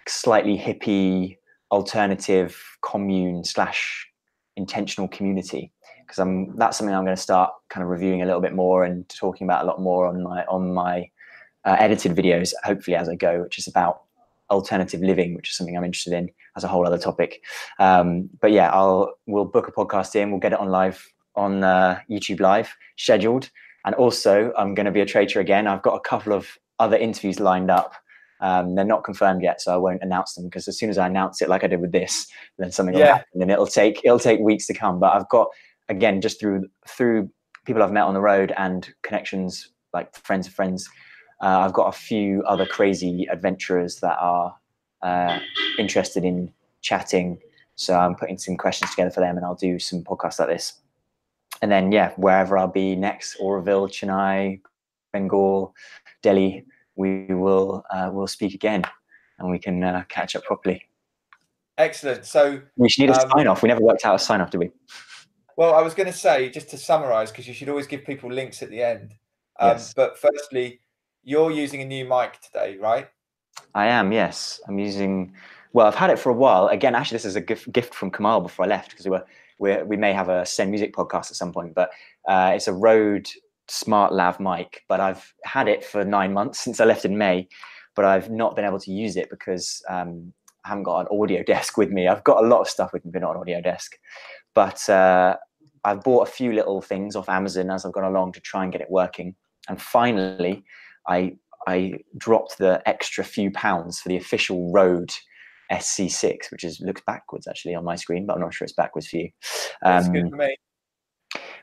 slightly hippie alternative commune slash intentional community. Because I'm that's something I'm going to start kind of reviewing a little bit more and talking about a lot more on my on my uh, edited videos, hopefully as I go, which is about alternative living, which is something I'm interested in as a whole other topic. Um, but yeah, I'll we'll book a podcast in, we'll get it on live on uh, YouTube Live scheduled, and also I'm going to be a traitor again. I've got a couple of other interviews lined up. Um, they're not confirmed yet, so I won't announce them because as soon as I announce it, like I did with this, then something will happen, and it'll take it'll take weeks to come. But I've got again just through through people I've met on the road and connections like friends of friends uh, I've got a few other crazy adventurers that are uh, interested in chatting. So I'm putting some questions together for them and I'll do some podcasts like this. And then, yeah, wherever I'll be next, Auroville, Chennai, Bengal, Delhi, we will uh, will speak again and we can uh, catch up properly. Excellent. So we should need a um, sign off. We never worked out a sign off, did we? Well, I was going to say, just to summarize, because you should always give people links at the end. Um, yes. But firstly, you're using a new mic today, right? I am, yes. I'm using. Well, I've had it for a while. Again, actually, this is a gift, gift from Kamal before I left because we were we we may have a Send Music podcast at some point, but uh, it's a Rode Smart Lav mic. But I've had it for nine months since I left in May, but I've not been able to use it because um, I haven't got an audio desk with me. I've got a lot of stuff with me, but not an audio desk. But uh, I've bought a few little things off Amazon as I've gone along to try and get it working. And finally, I I dropped the extra few pounds for the official Rode SC6, which is looks backwards actually on my screen, but I'm not sure it's backwards for you. Um, good for me.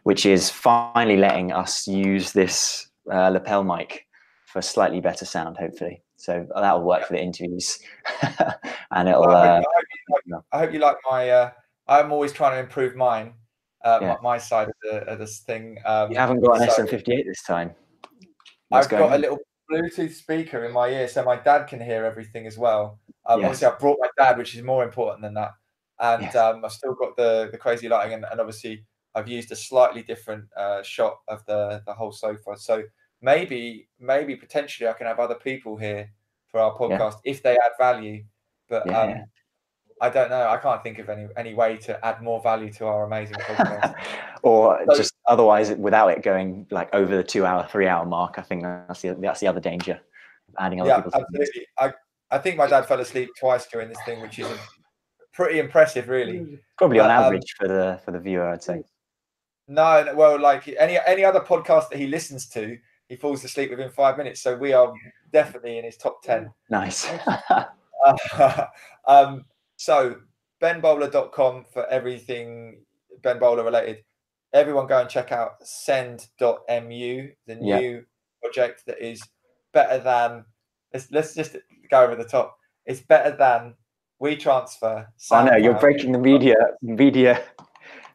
Which is finally letting us use this uh, lapel mic for slightly better sound, hopefully. So that'll work for the interviews, and it'll. Well, I, hope, uh, I, hope like, I, hope you like my. Uh, I'm always trying to improve mine. Uh, yeah. my, my, side of, the, of this thing. Um, you haven't got an so, SM58 this time. I've got on? a little Bluetooth speaker in my ear, so my dad can hear everything as well. Um, yes. Obviously, I brought my dad, which is more important than that, and yes. um, I've still got the the crazy lighting, and, and obviously, I've used a slightly different uh, shot of the the whole sofa. So maybe, maybe potentially, I can have other people here for our podcast yeah. if they add value. But yeah. um, I don't know. I can't think of any any way to add more value to our amazing podcast. or so, just otherwise, without it going like over the two hour, three hour mark. I think that's the that's the other danger. Adding other yeah, people's absolutely. I I think my dad fell asleep twice during this thing, which is pretty impressive, really. Probably but, on um, average um, for the for the viewer, I'd say. No, well, like any any other podcast that he listens to, he falls asleep within five minutes. So we are definitely in his top ten. Nice. uh, um, so benbowler.com for everything Ben Bowler related. Everyone go and check out send.mu, the new project that is better than let's let's just go over the top. It's better than WeTransfer. I know you're breaking the media media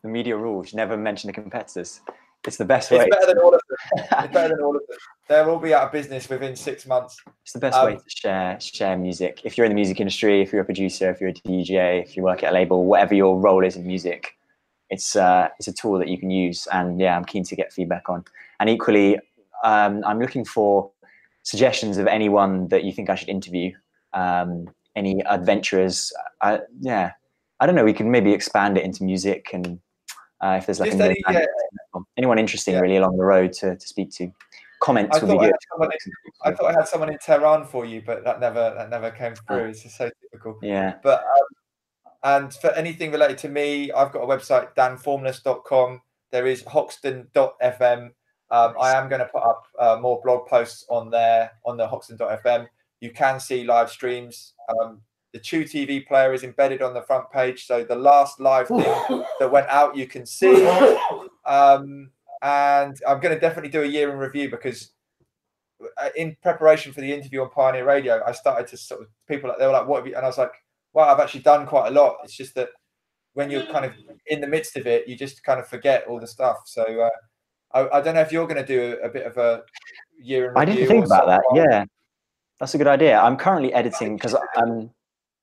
the media rules. Never mention the competitors. It's the best way. It's better than all of them. it's better than all of them. They'll all be out of business within six months. It's the best um, way to share share music. If you're in the music industry, if you're a producer, if you're a DJ, if you work at a label, whatever your role is in music, it's uh, it's a tool that you can use. And yeah, I'm keen to get feedback on. And equally, um, I'm looking for suggestions of anyone that you think I should interview. Um, any adventurers? Uh, yeah, I don't know. We can maybe expand it into music and uh, if there's like any, yeah. Anyone interesting yeah. really along the road to, to speak to. Comments I would be good. I thought I had someone in Tehran for you, but that never that never came through. Oh. It's just so typical. Yeah. But um, and for anything related to me, I've got a website danformless.com. There is hoxton.fm. Um, I am going to put up uh, more blog posts on there on the hoxton.fm. You can see live streams. Um, the Chew TV player is embedded on the front page. So the last live thing that went out, you can see. Um, and I'm going to definitely do a year in review because uh, in preparation for the interview on Pioneer Radio, I started to sort of people like they were like, "What?" Have you? And I was like, "Well, I've actually done quite a lot." It's just that when you're kind of in the midst of it, you just kind of forget all the stuff. So uh, I, I, don't know if you're going to do a, a, bit of a year in I didn't think about that. Yeah, that's a good idea. I'm currently editing because I'm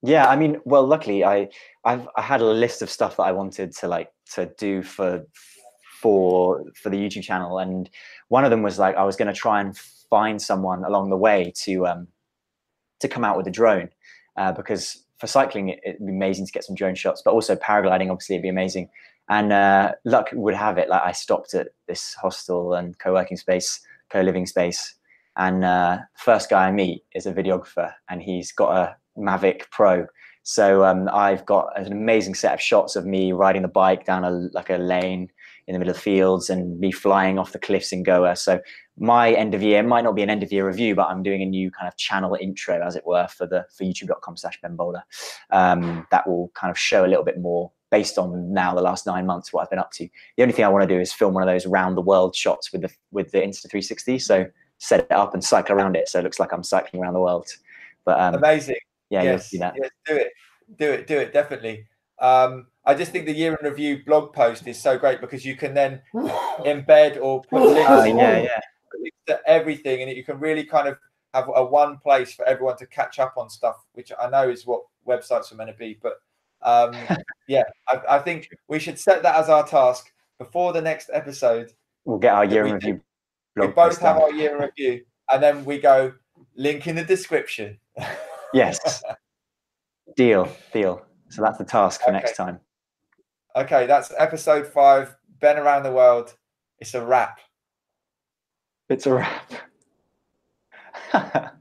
yeah, I mean, well, luckily, I I've I had a list of stuff that I wanted to like to do for for for the YouTube channel, and one of them was like I was going to try and find someone along the way to um to come out with a drone uh, because for cycling it, would be amazing to get some drone shots, but also paragliding obviously it'd be amazing. And uh, luck would have it, like I stopped at this hostel and co-working space, co-living space, and uh, first guy I meet is a videographer, and he's got a Mavic Pro. So um, I've got an amazing set of shots of me riding the bike down a like a lane in the middle of the fields and me flying off the cliffs in Goa. So my end of year might not be an end of year review, but I'm doing a new kind of channel intro, as it were, for the for youtube.com slash Ben Bowler. Um, that will kind of show a little bit more based on now the last nine months what I've been up to. The only thing I want to do is film one of those round the world shots with the with the Insta360. So set it up and cycle around it so it looks like I'm cycling around the world. But um, amazing yeah, yes, yes, do it, do it, do it, definitely. Um, I just think the year in review blog post is so great because you can then embed or put links, oh, yeah, yeah. links to everything, and you can really kind of have a one place for everyone to catch up on stuff, which I know is what websites are meant to be. But um, yeah, I, I, think we should set that as our task before the next episode. We'll get our year in review. We both have our year in review, and then we go link in the description. Yes. deal, deal. So that's the task for okay. next time. Okay, that's episode five. Ben around the world. It's a wrap. It's a wrap.